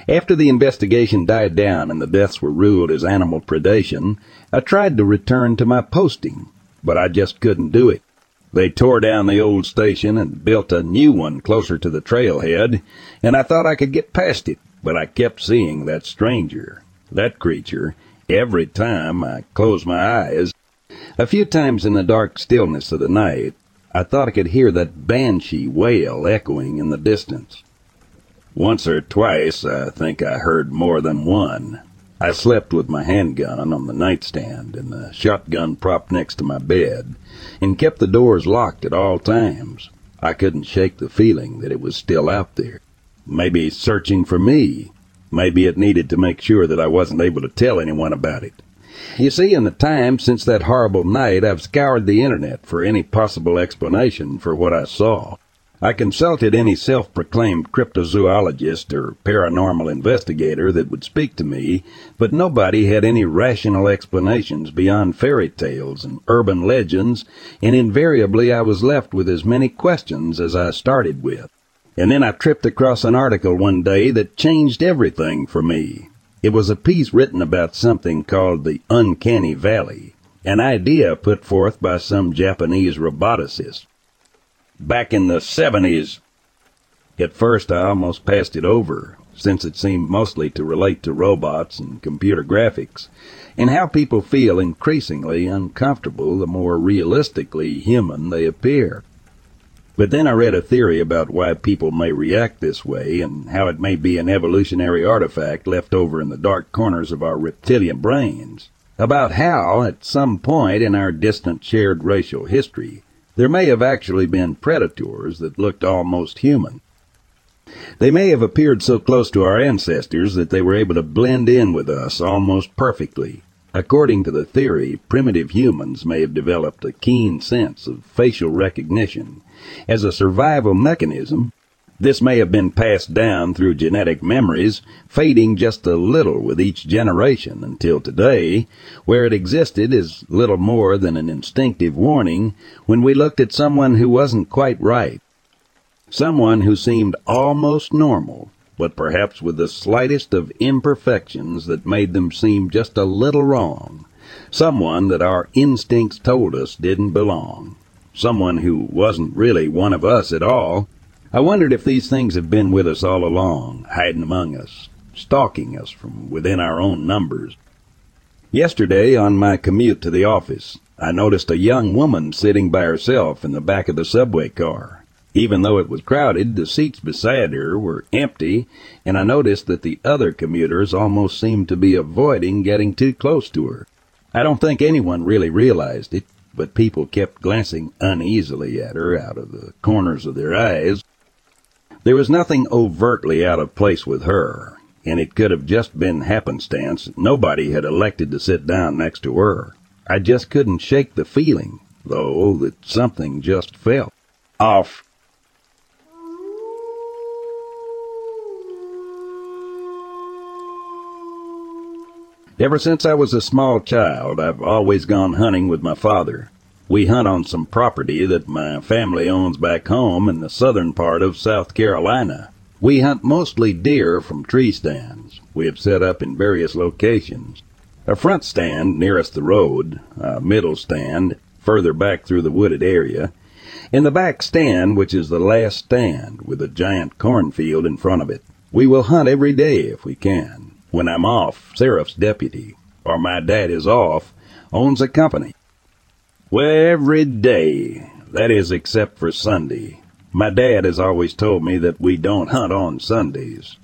A: After the investigation died down and the deaths were ruled as animal predation, I tried to return to my posting, but I just couldn't do it. They tore down the old station and built a new one closer to the trailhead, and I thought I could get past it, but I kept seeing that stranger, that creature, every time I closed my eyes. A few times in the dark stillness of the night, I thought I could hear that banshee wail echoing in the distance. Once or twice, I think I heard more than one. I slept with my handgun on the nightstand and the shotgun propped next to my bed, and kept the doors locked at all times. I couldn't shake the feeling that it was still out there. Maybe searching for me. Maybe it needed to make sure that I wasn't able to tell anyone about it. You see, in the time since that horrible night, I've scoured the internet for any possible explanation for what I saw. I consulted any self-proclaimed cryptozoologist or paranormal investigator that would speak to me, but nobody had any rational explanations beyond fairy tales and urban legends, and invariably I was left with as many questions as I started with. And then I tripped across an article one day that changed everything for me. It was a piece written about something called the Uncanny Valley, an idea put forth by some Japanese roboticist back in the 70s. At first, I almost passed it over, since it seemed mostly to relate to robots and computer graphics, and how people feel increasingly uncomfortable the more realistically human they appear. But then I read a theory about why people may react this way and how it may be an evolutionary artifact left over in the dark corners of our reptilian brains. About how, at some point in our distant shared racial history, there may have actually been predators that looked almost human. They may have appeared so close to our ancestors that they were able to blend in with us almost perfectly. According to the theory, primitive humans may have developed a keen sense of facial recognition as a survival mechanism this may have been passed down through genetic memories, fading just a little with each generation until today, where it existed as little more than an instinctive warning when we looked at someone who wasn't quite right. Someone who seemed almost normal, but perhaps with the slightest of imperfections that made them seem just a little wrong. Someone that our instincts told us didn't belong. Someone who wasn't really one of us at all, I wondered if these things have been with us all along, hiding among us, stalking us from within our own numbers. Yesterday, on my commute to the office, I noticed a young woman sitting by herself in the back of the subway car. Even though it was crowded, the seats beside her were empty, and I noticed that the other commuters almost seemed to be avoiding getting too close to her. I don't think anyone really realized it, but people kept glancing uneasily at her out of the corners of their eyes. There was nothing overtly out of place with her, and it could have just been happenstance nobody had elected to sit down next to her. I just couldn't shake the feeling, though, that something just felt off. Ever since I was a small child, I've always gone hunting with my father. We hunt on some property that my family owns back home in the southern part of South Carolina. We hunt mostly deer from tree stands. We have set up in various locations. A front stand nearest the road, a middle stand further back through the wooded area, and the back stand, which is the last stand with a giant cornfield in front of it. We will hunt every day if we can. When I'm off, sheriff's deputy, or my dad is off, owns a company. Well, every day. That is, except for Sunday. My dad has always told me that we don't hunt on Sundays.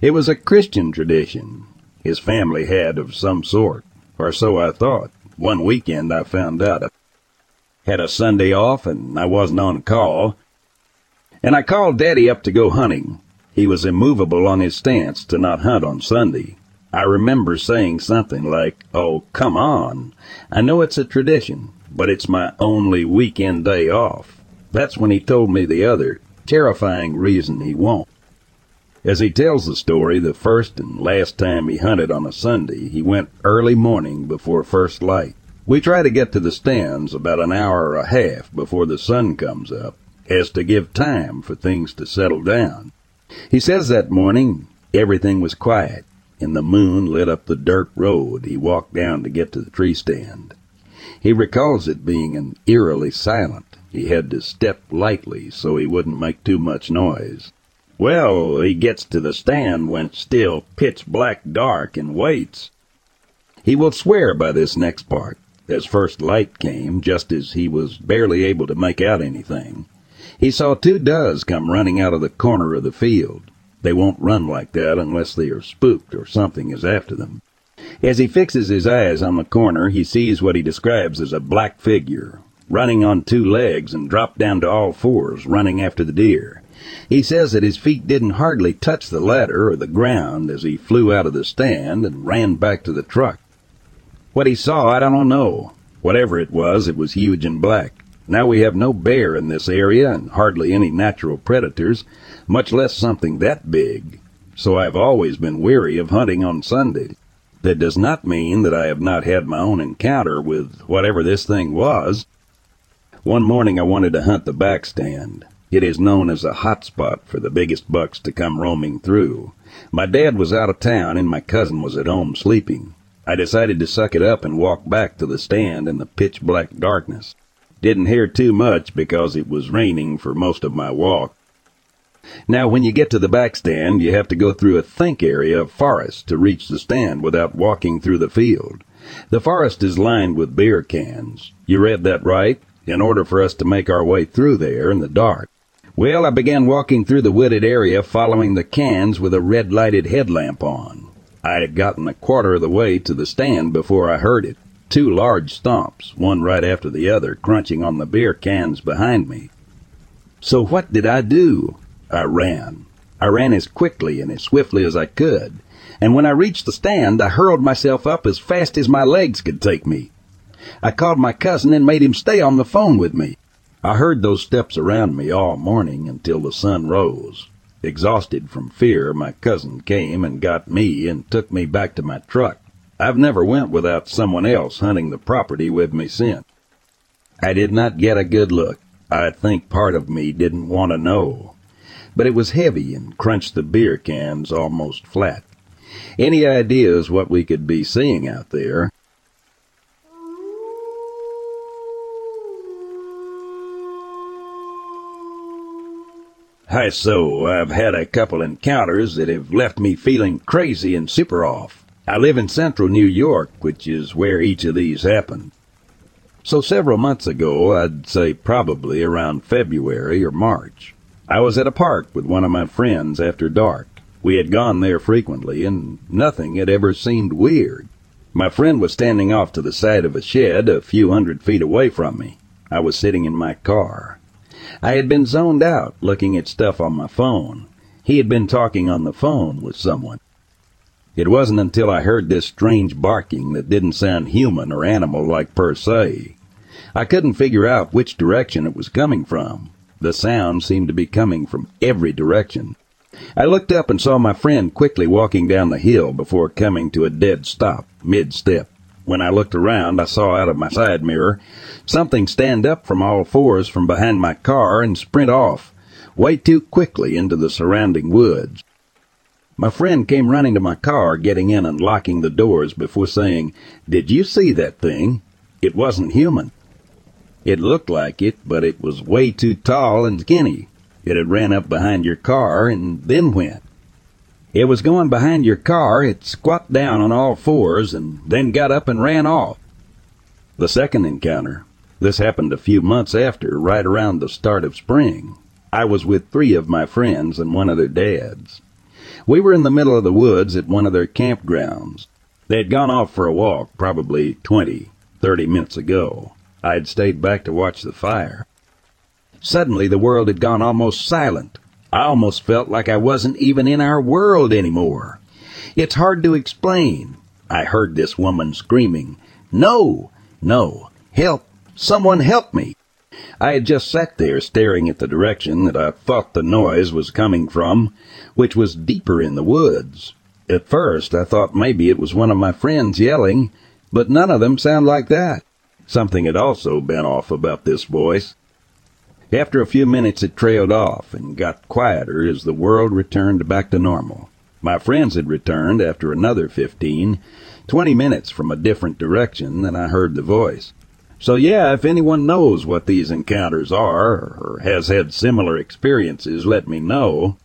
A: It was a Christian tradition his family had of some sort, or so I thought. One weekend I found out I had a Sunday off and I wasn't on call, and I called Daddy up to go hunting. He was immovable on his stance to not hunt on Sunday. I remember saying something like, Oh, come on. I know it's a tradition, but it's my only weekend day off. That's when he told me the other terrifying reason he won't. As he tells the story, the first and last time he hunted on a Sunday, he went early morning before first light. We try to get to the stands about an hour or a half before the sun comes up, as to give time for things to settle down. He says that morning everything was quiet, and the moon lit up the dirt road he walked down to get to the tree stand. He recalls it being an eerily silent. He had to step lightly so he wouldn't make too much noise. Well, he gets to the stand when still pitch black dark and waits. He will swear by this next part, as first light came, just as he was barely able to make out anything. He saw two does come running out of the corner of the field. They won't run like that unless they are spooked or something is after them. As he fixes his eyes on the corner, he sees what he describes as a black figure, running on two legs and dropped down to all fours, running after the deer. He says that his feet didn't hardly touch the ladder or the ground as he flew out of the stand and ran back to the truck. What he saw, I don't know. Whatever it was, it was huge and black. Now we have no bear in this area and hardly any natural predators, much less something that big. So I've always been weary of hunting on Sunday. That does not mean that I have not had my own encounter with whatever this thing was. One morning I wanted to hunt the backstand. It is known as a hot spot for the biggest bucks to come roaming through. My dad was out of town and my cousin was at home sleeping. I decided to suck it up and walk back to the stand in the pitch black darkness. Didn't hear too much because it was raining for most of my walk. Now, when you get to the back stand, you have to go through a think area of forest to reach the stand without walking through the field. The forest is lined with beer cans. You read that right? In order for us to make our way through there in the dark. Well, I began walking through the wooded area following the cans with a red lighted headlamp on. I had gotten a quarter of the way to the stand before I heard it. Two large stomps, one right after the other, crunching on the beer cans behind me. So what did I do? I ran. I ran as quickly and as swiftly as I could, and when I reached the stand, I hurled myself up as fast as my legs could take me. I called my cousin and made him stay on the phone with me. I heard those steps around me all morning until the sun rose. Exhausted from fear, my cousin came and got me and took me back to my truck. I've never went without someone else hunting the property with me since. I did not get a good look. I think part of me didn't want to know but it was heavy and crunched the beer cans almost flat. Any ideas what we could be seeing out there? Hi, so I've had a couple encounters that have left me feeling crazy and super off. I live in central New York, which is where each of these happened. So several months ago, I'd say probably around February or March, I was at a park with one of my friends after dark. We had gone there frequently, and nothing had ever seemed weird. My friend was standing off to the side of a shed a few hundred feet away from me. I was sitting in my car. I had been zoned out looking at stuff on my phone. He had been talking on the phone with someone. It wasn't until I heard this strange barking that didn't sound human or animal like per se. I couldn't figure out which direction it was coming from. The sound seemed to be coming from every direction. I looked up and saw my friend quickly walking down the hill before coming to a dead stop, mid-step. When I looked around, I saw out of my side mirror something stand up from all fours from behind my car and sprint off, way too quickly into the surrounding woods. My friend came running to my car, getting in and locking the doors before saying, Did you see that thing? It wasn't human. It looked like it, but it was way too tall and skinny. It had ran up behind your car and then went. It was going behind your car, it squat down on all fours and then got up and ran off. The second encounter. This happened a few months after, right around the start of spring. I was with three of my friends and one of their dads. We were in the middle of the woods at one of their campgrounds. They had gone off for a walk probably twenty, thirty minutes ago. I had stayed back to watch the fire. Suddenly the world had gone almost silent. I almost felt like I wasn't even in our world anymore. It's hard to explain. I heard this woman screaming, No! No! Help! Someone help me! I had just sat there staring at the direction that I thought the noise was coming from, which was deeper in the woods. At first I thought maybe it was one of my friends yelling, but none of them sound like that. Something had also been off about this voice. After a few minutes it trailed off and got quieter as the world returned back to normal. My friends had returned after another fifteen, twenty minutes from a different direction than I heard the voice. So yeah, if anyone knows what these encounters are, or has had similar experiences, let me know.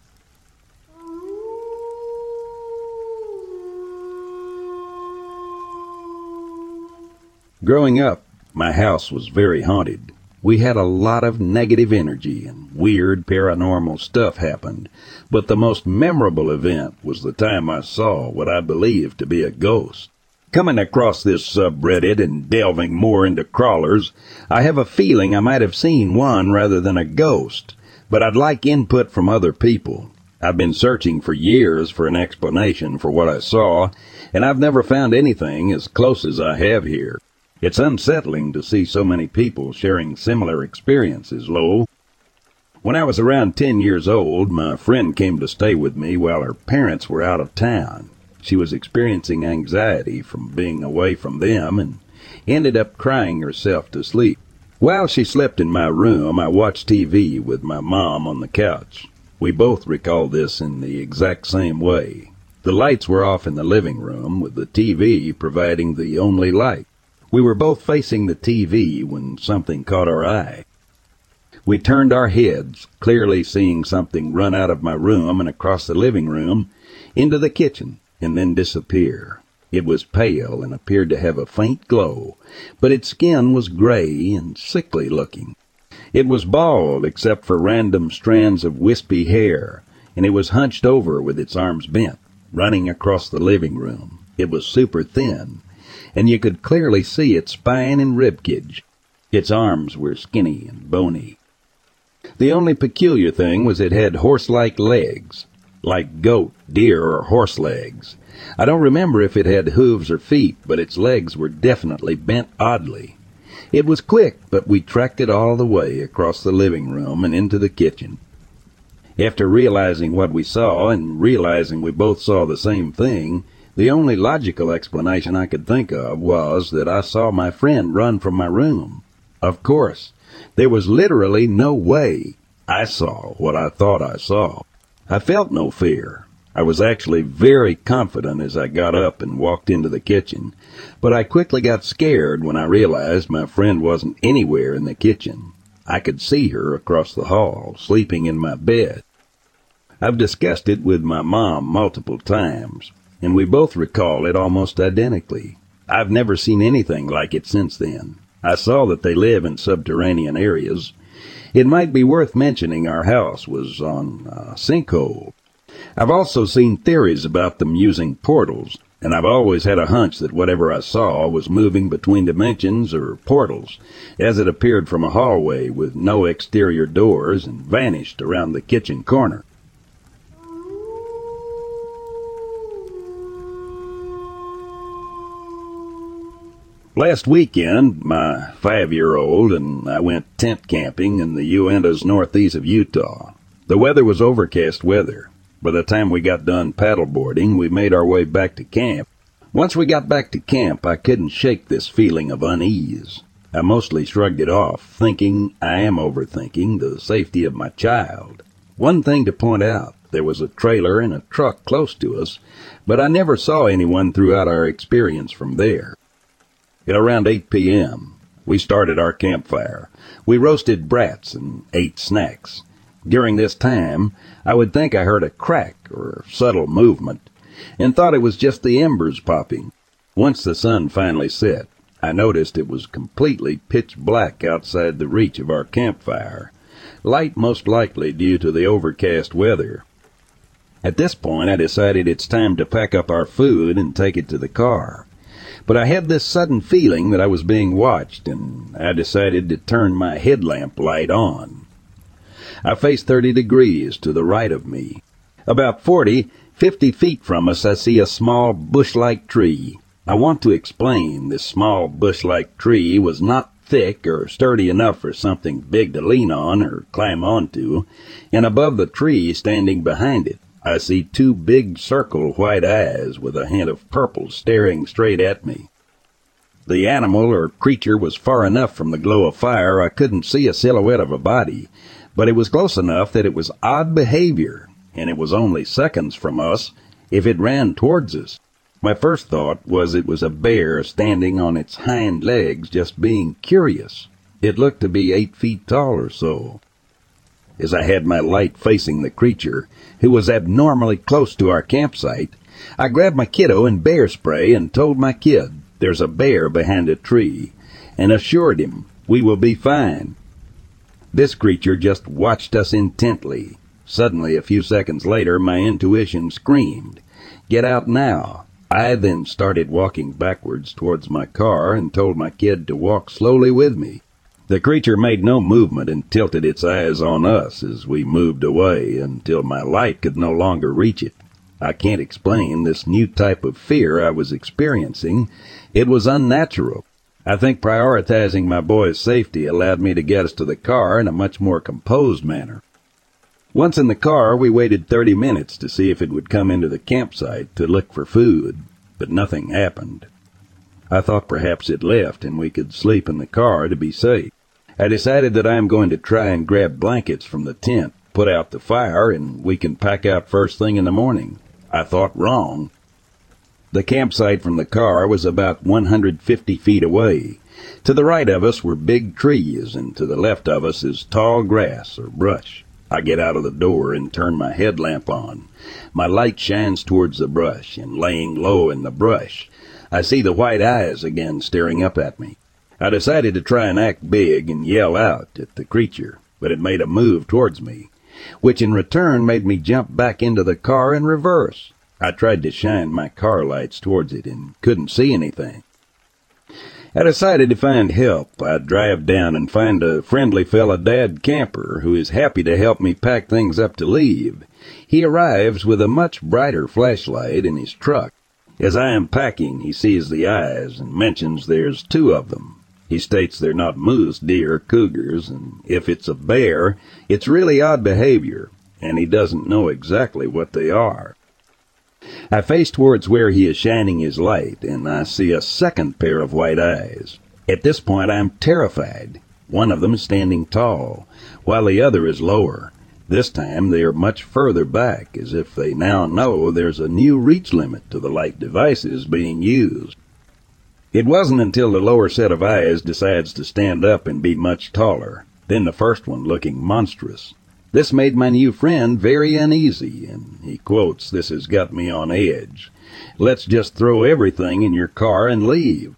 A: Growing up, my house was very haunted. We had a lot of negative energy and weird paranormal stuff happened, but the most memorable event was the time I saw what I believed to be a ghost. Coming across this subreddit and delving more into crawlers, I have a feeling I might have seen one rather than a ghost, but I'd like input from other people. I've been searching for years for an explanation for what I saw, and I've never found anything as close as I have here. It's unsettling to see so many people sharing similar experiences, Lowell. When I was around 10 years old, my friend came to stay with me while her parents were out of town. She was experiencing anxiety from being away from them and ended up crying herself to sleep. While she slept in my room, I watched TV with my mom on the couch. We both recall this in the exact same way. The lights were off in the living room, with the TV providing the only light. We were both facing the TV when something caught our eye. We turned our heads, clearly seeing something run out of my room and across the living room into the kitchen and then disappear. It was pale and appeared to have a faint glow, but its skin was gray and sickly looking. It was bald except for random strands of wispy hair, and it was hunched over with its arms bent, running across the living room. It was super thin, and you could clearly see its spine and ribcage. Its arms were skinny and bony. The only peculiar thing was it had horse-like legs, like goat, deer, or horse legs. I don't remember if it had hooves or feet, but its legs were definitely bent oddly. It was quick, but we tracked it all the way across the living room and into the kitchen. After realizing what we saw and realizing we both saw the same thing, the only logical explanation I could think of was that I saw my friend run from my room. Of course, there was literally no way I saw what I thought I saw. I felt no fear. I was actually very confident as I got up and walked into the kitchen, but I quickly got scared when I realized my friend wasn't anywhere in the kitchen. I could see her across the hall, sleeping in my bed. I've discussed it with my mom multiple times, and we both recall it almost identically. I've never seen anything like it since then. I saw that they live in subterranean areas. It might be worth mentioning our house was on a sinkhole. I've also seen theories about them using portals, and I've always had a hunch that whatever I saw was moving between dimensions or portals, as it appeared from a hallway with no exterior doors and vanished around the kitchen corner. Last weekend, my five-year-old and I went tent camping in the Uintas northeast of Utah. The weather was overcast weather. By the time we got done paddleboarding, we made our way back to camp. Once we got back to camp, I couldn't shake this feeling of unease. I mostly shrugged it off, thinking I am overthinking the safety of my child. One thing to point out, there was a trailer and a truck close to us, but I never saw anyone throughout our experience from there. At around 8 p.m., we started our campfire. We roasted brats and ate snacks. During this time, I would think I heard a crack or subtle movement and thought it was just the embers popping. Once the sun finally set, I noticed it was completely pitch black outside the reach of our campfire, light most likely due to the overcast weather. At this point, I decided it's time to pack up our food and take it to the car. But I had this sudden feeling that I was being watched, and I decided to turn my headlamp light on. I faced 30 degrees to the right of me. About 40, 50 feet from us, I see a small bush-like tree. I want to explain this small bush-like tree was not thick or sturdy enough for something big to lean on or climb onto, and above the tree, standing behind it, I see two big circle white eyes with a hint of purple staring straight at me. The animal or creature was far enough from the glow of fire I couldn't see a silhouette of a body, but it was close enough that it was odd behavior, and it was only seconds from us if it ran towards us. My first thought was it was a bear standing on its hind legs just being curious. It looked to be eight feet tall or so as I had my light facing the creature, who was abnormally close to our campsite, I grabbed my kiddo and bear spray and told my kid there's a bear behind a tree and assured him we will be fine. This creature just watched us intently. Suddenly, a few seconds later, my intuition screamed, Get out now! I then started walking backwards towards my car and told my kid to walk slowly with me. The creature made no movement and tilted its eyes on us as we moved away until my light could no longer reach it. I can't explain this new type of fear I was experiencing. It was unnatural. I think prioritizing my boy's safety allowed me to get us to the car in a much more composed manner. Once in the car, we waited 30 minutes to see if it would come into the campsite to look for food, but nothing happened. I thought perhaps it left and we could sleep in the car to be safe. I decided that I am going to try and grab blankets from the tent, put out the fire, and we can pack out first thing in the morning. I thought wrong. The campsite from the car was about 150 feet away. To the right of us were big trees, and to the left of us is tall grass or brush. I get out of the door and turn my headlamp on. My light shines towards the brush, and laying low in the brush, I see the white eyes again staring up at me. I decided to try and act big and yell out at the creature, but it made a move towards me, which in return made me jump back into the car in reverse. I tried to shine my car lights towards it and couldn't see anything. I decided to find help. I'd drive down and find a friendly fella dad camper who is happy to help me pack things up to leave. He arrives with a much brighter flashlight in his truck. As I am packing, he sees the eyes and mentions there's two of them. He states they're not moose, deer, cougars, and if it's a bear, it's really odd behavior, and he doesn't know exactly what they are. I face towards where he is shining his light, and I see a second pair of white eyes. At this point, I am terrified. One of them is standing tall, while the other is lower. This time they are much further back, as if they now know there's a new reach limit to the light devices being used. It wasn't until the lower set of eyes decides to stand up and be much taller, then the first one looking monstrous. This made my new friend very uneasy, and he quotes, This has got me on edge. Let's just throw everything in your car and leave.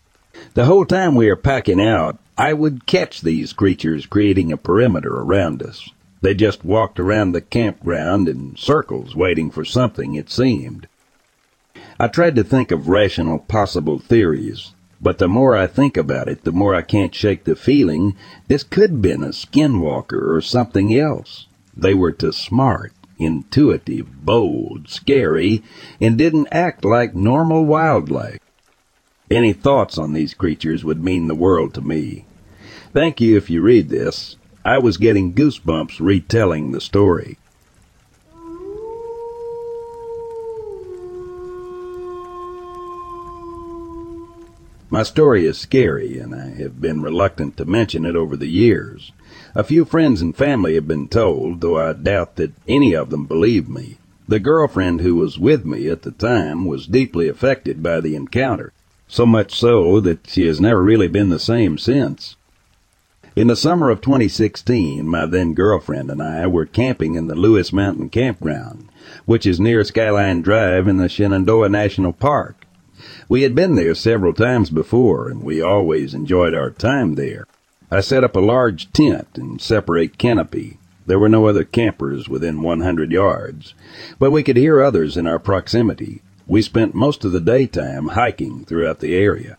A: The whole time we are packing out, I would catch these creatures creating a perimeter around us. They just walked around the campground in circles waiting for something, it seemed. I tried to think of rational possible theories, but the more I think about it, the more I can't shake the feeling this could been a skinwalker or something else. They were too smart, intuitive, bold, scary, and didn't act like normal wildlife. Any thoughts on these creatures would mean the world to me. Thank you if you read this. I was getting goosebumps retelling the story. My story is scary, and I have been reluctant to mention it over the years. A few friends and family have been told, though I doubt that any of them believe me. The girlfriend who was with me at the time was deeply affected by the encounter, so much so that she has never really been the same since. In the summer of 2016, my then girlfriend and I were camping in the Lewis Mountain Campground, which is near Skyline Drive in the Shenandoah National Park. We had been there several times before, and we always enjoyed our time there. I set up a large tent and separate canopy. There were no other campers within 100 yards, but we could hear others in our proximity. We spent most of the daytime hiking throughout the area.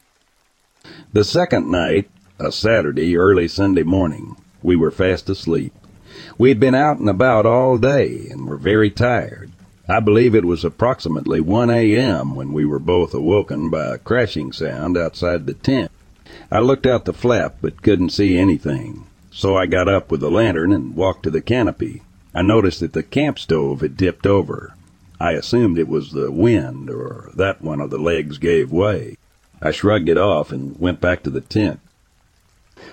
A: The second night, a Saturday, early Sunday morning, we were fast asleep. We had been out and about all day and were very tired. I believe it was approximately 1 a.m. when we were both awoken by a crashing sound outside the tent. I looked out the flap but couldn't see anything, so I got up with the lantern and walked to the canopy. I noticed that the camp stove had tipped over. I assumed it was the wind or that one of the legs gave way. I shrugged it off and went back to the tent.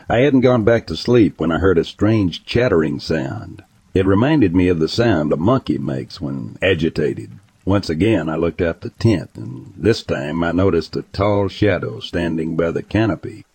A: I hadn't gone back to sleep when I heard a strange chattering sound. It reminded me of the sound a monkey makes when agitated. Once again I looked out the tent, and this time I noticed a tall shadow standing by the canopy.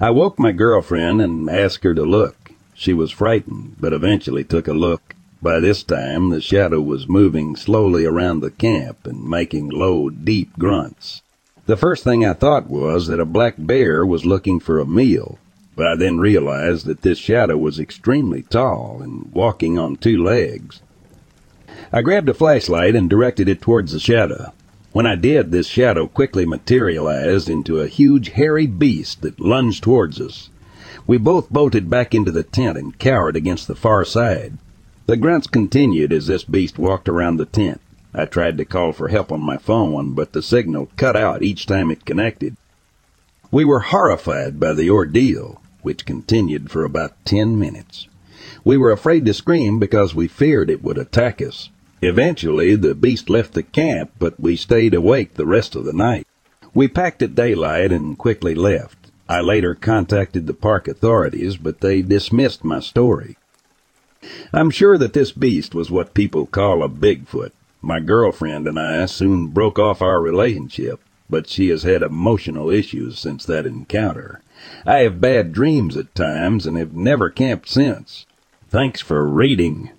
A: I woke my girlfriend and asked her to look. She was frightened, but eventually took a look. By this time, the shadow was moving slowly around the camp and making low, deep grunts. The first thing I thought was that a black bear was looking for a meal, but I then realized that this shadow was extremely tall and walking on two legs. I grabbed a flashlight and directed it towards the shadow. When I did, this shadow quickly materialized into a huge hairy beast that lunged towards us. We both bolted back into the tent and cowered against the far side. The grunts continued as this beast walked around the tent. I tried to call for help on my phone, but the signal cut out each time it connected. We were horrified by the ordeal, which continued for about ten minutes. We were afraid to scream because we feared it would attack us. Eventually, the beast left the camp, but we stayed awake the rest of the night. We packed at daylight and quickly left. I later contacted the park authorities, but they dismissed my story. I'm sure that this beast was what people call a Bigfoot. My girlfriend and I soon broke off our relationship, but she has had emotional issues since that encounter. I have bad dreams at times and have never camped since. Thanks for reading.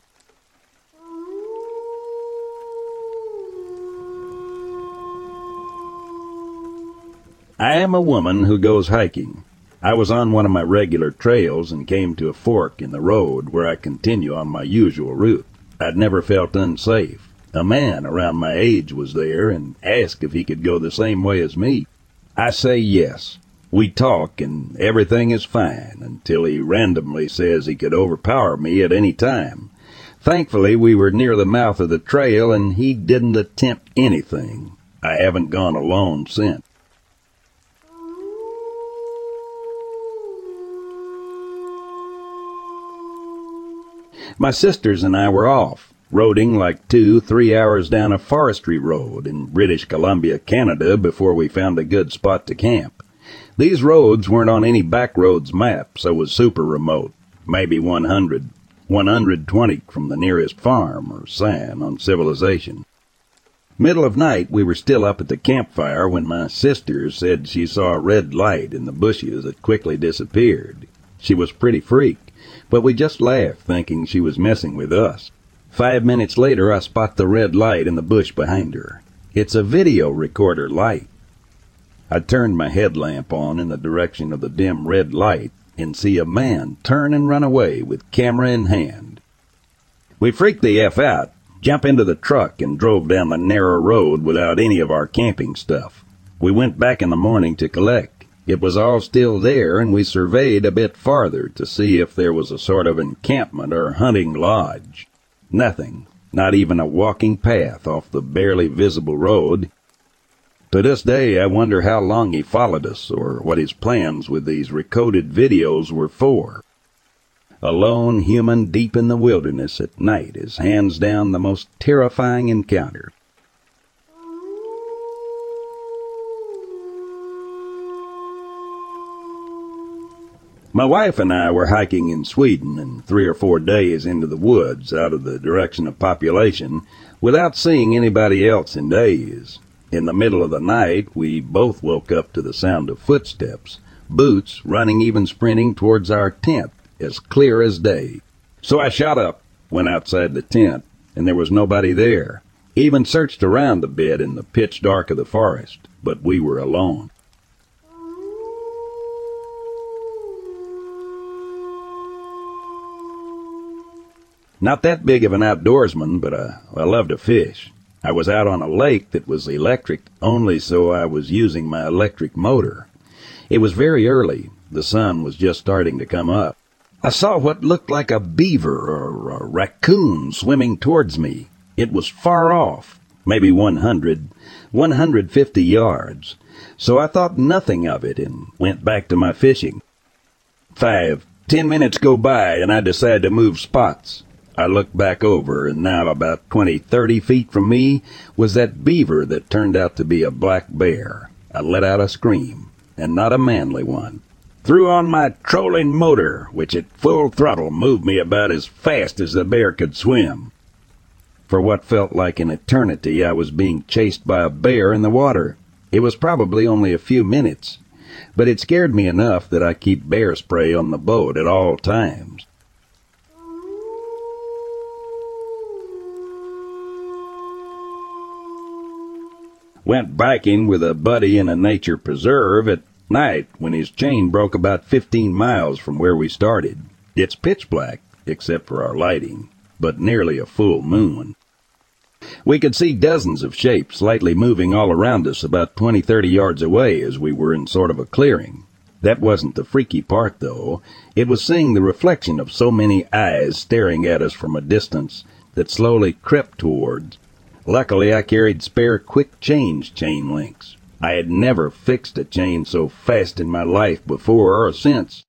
A: I am a woman who goes hiking. I was on one of my regular trails and came to a fork in the road where I continue on my usual route. I'd never felt unsafe. A man around my age was there and asked if he could go the same way as me. I say yes. We talk and everything is fine until he randomly says he could overpower me at any time. Thankfully, we were near the mouth of the trail and he didn't attempt anything. I haven't gone alone since. My sisters and I were off, roading like two, three hours down a forestry road in British Columbia, Canada, before we found a good spot to camp. These roads weren't on any backroads map, so was super remote, maybe 100, 120 from the nearest farm or sign on civilization. Middle of night, we were still up at the campfire when my sister said she saw a red light in the bushes that quickly disappeared. She was pretty freaked but we just laughed, thinking she was messing with us. Five minutes later, I spot the red light in the bush behind her. It's a video recorder light. I turned my headlamp on in the direction of the dim red light and see a man turn and run away with camera in hand. We freaked the F out, jumped into the truck, and drove down the narrow road without any of our camping stuff. We went back in the morning to collect. It was all still there, and we surveyed a bit farther to see if there was a sort of encampment or hunting lodge. Nothing, not even a walking path off the barely visible road. To this day, I wonder how long he followed us or what his plans with these recorded videos were for. A lone human deep in the wilderness at night is hands down the most terrifying encounter. My wife and I were hiking in Sweden and three or four days into the woods out of the direction of population without seeing anybody else in days. In the middle of the night, we both woke up to the sound of footsteps, boots running even sprinting towards our tent as clear as day. So I shot up, went outside the tent, and there was nobody there. Even searched around a bit in the pitch dark of the forest, but we were alone. Not that big of an outdoorsman, but uh, I love to fish. I was out on a lake that was electric only so I was using my electric motor. It was very early. The sun was just starting to come up. I saw what looked like a beaver or a raccoon swimming towards me. It was far off, maybe 100, 150 yards. So I thought nothing of it and went back to my fishing. Five, ten minutes go by and I decide to move spots. I looked back over, and now about twenty, thirty feet from me was that beaver that turned out to be a black bear. I let out a scream, and not a manly one. Threw on my trolling motor, which at full throttle moved me about as fast as the bear could swim. For what felt like an eternity, I was being chased by a bear in the water. It was probably only a few minutes, but it scared me enough that I keep bear spray on the boat at all times. Went biking with a buddy in a nature preserve at night when his chain broke about 15 miles from where we started. It's pitch black, except for our lighting, but nearly a full moon. We could see dozens of shapes lightly moving all around us about 20, 30 yards away as we were in sort of a clearing. That wasn't the freaky part, though. It was seeing the reflection of so many eyes staring at us from a distance that slowly crept towards Luckily, I carried spare quick change chain links. I had never fixed a chain so fast in my life before or since.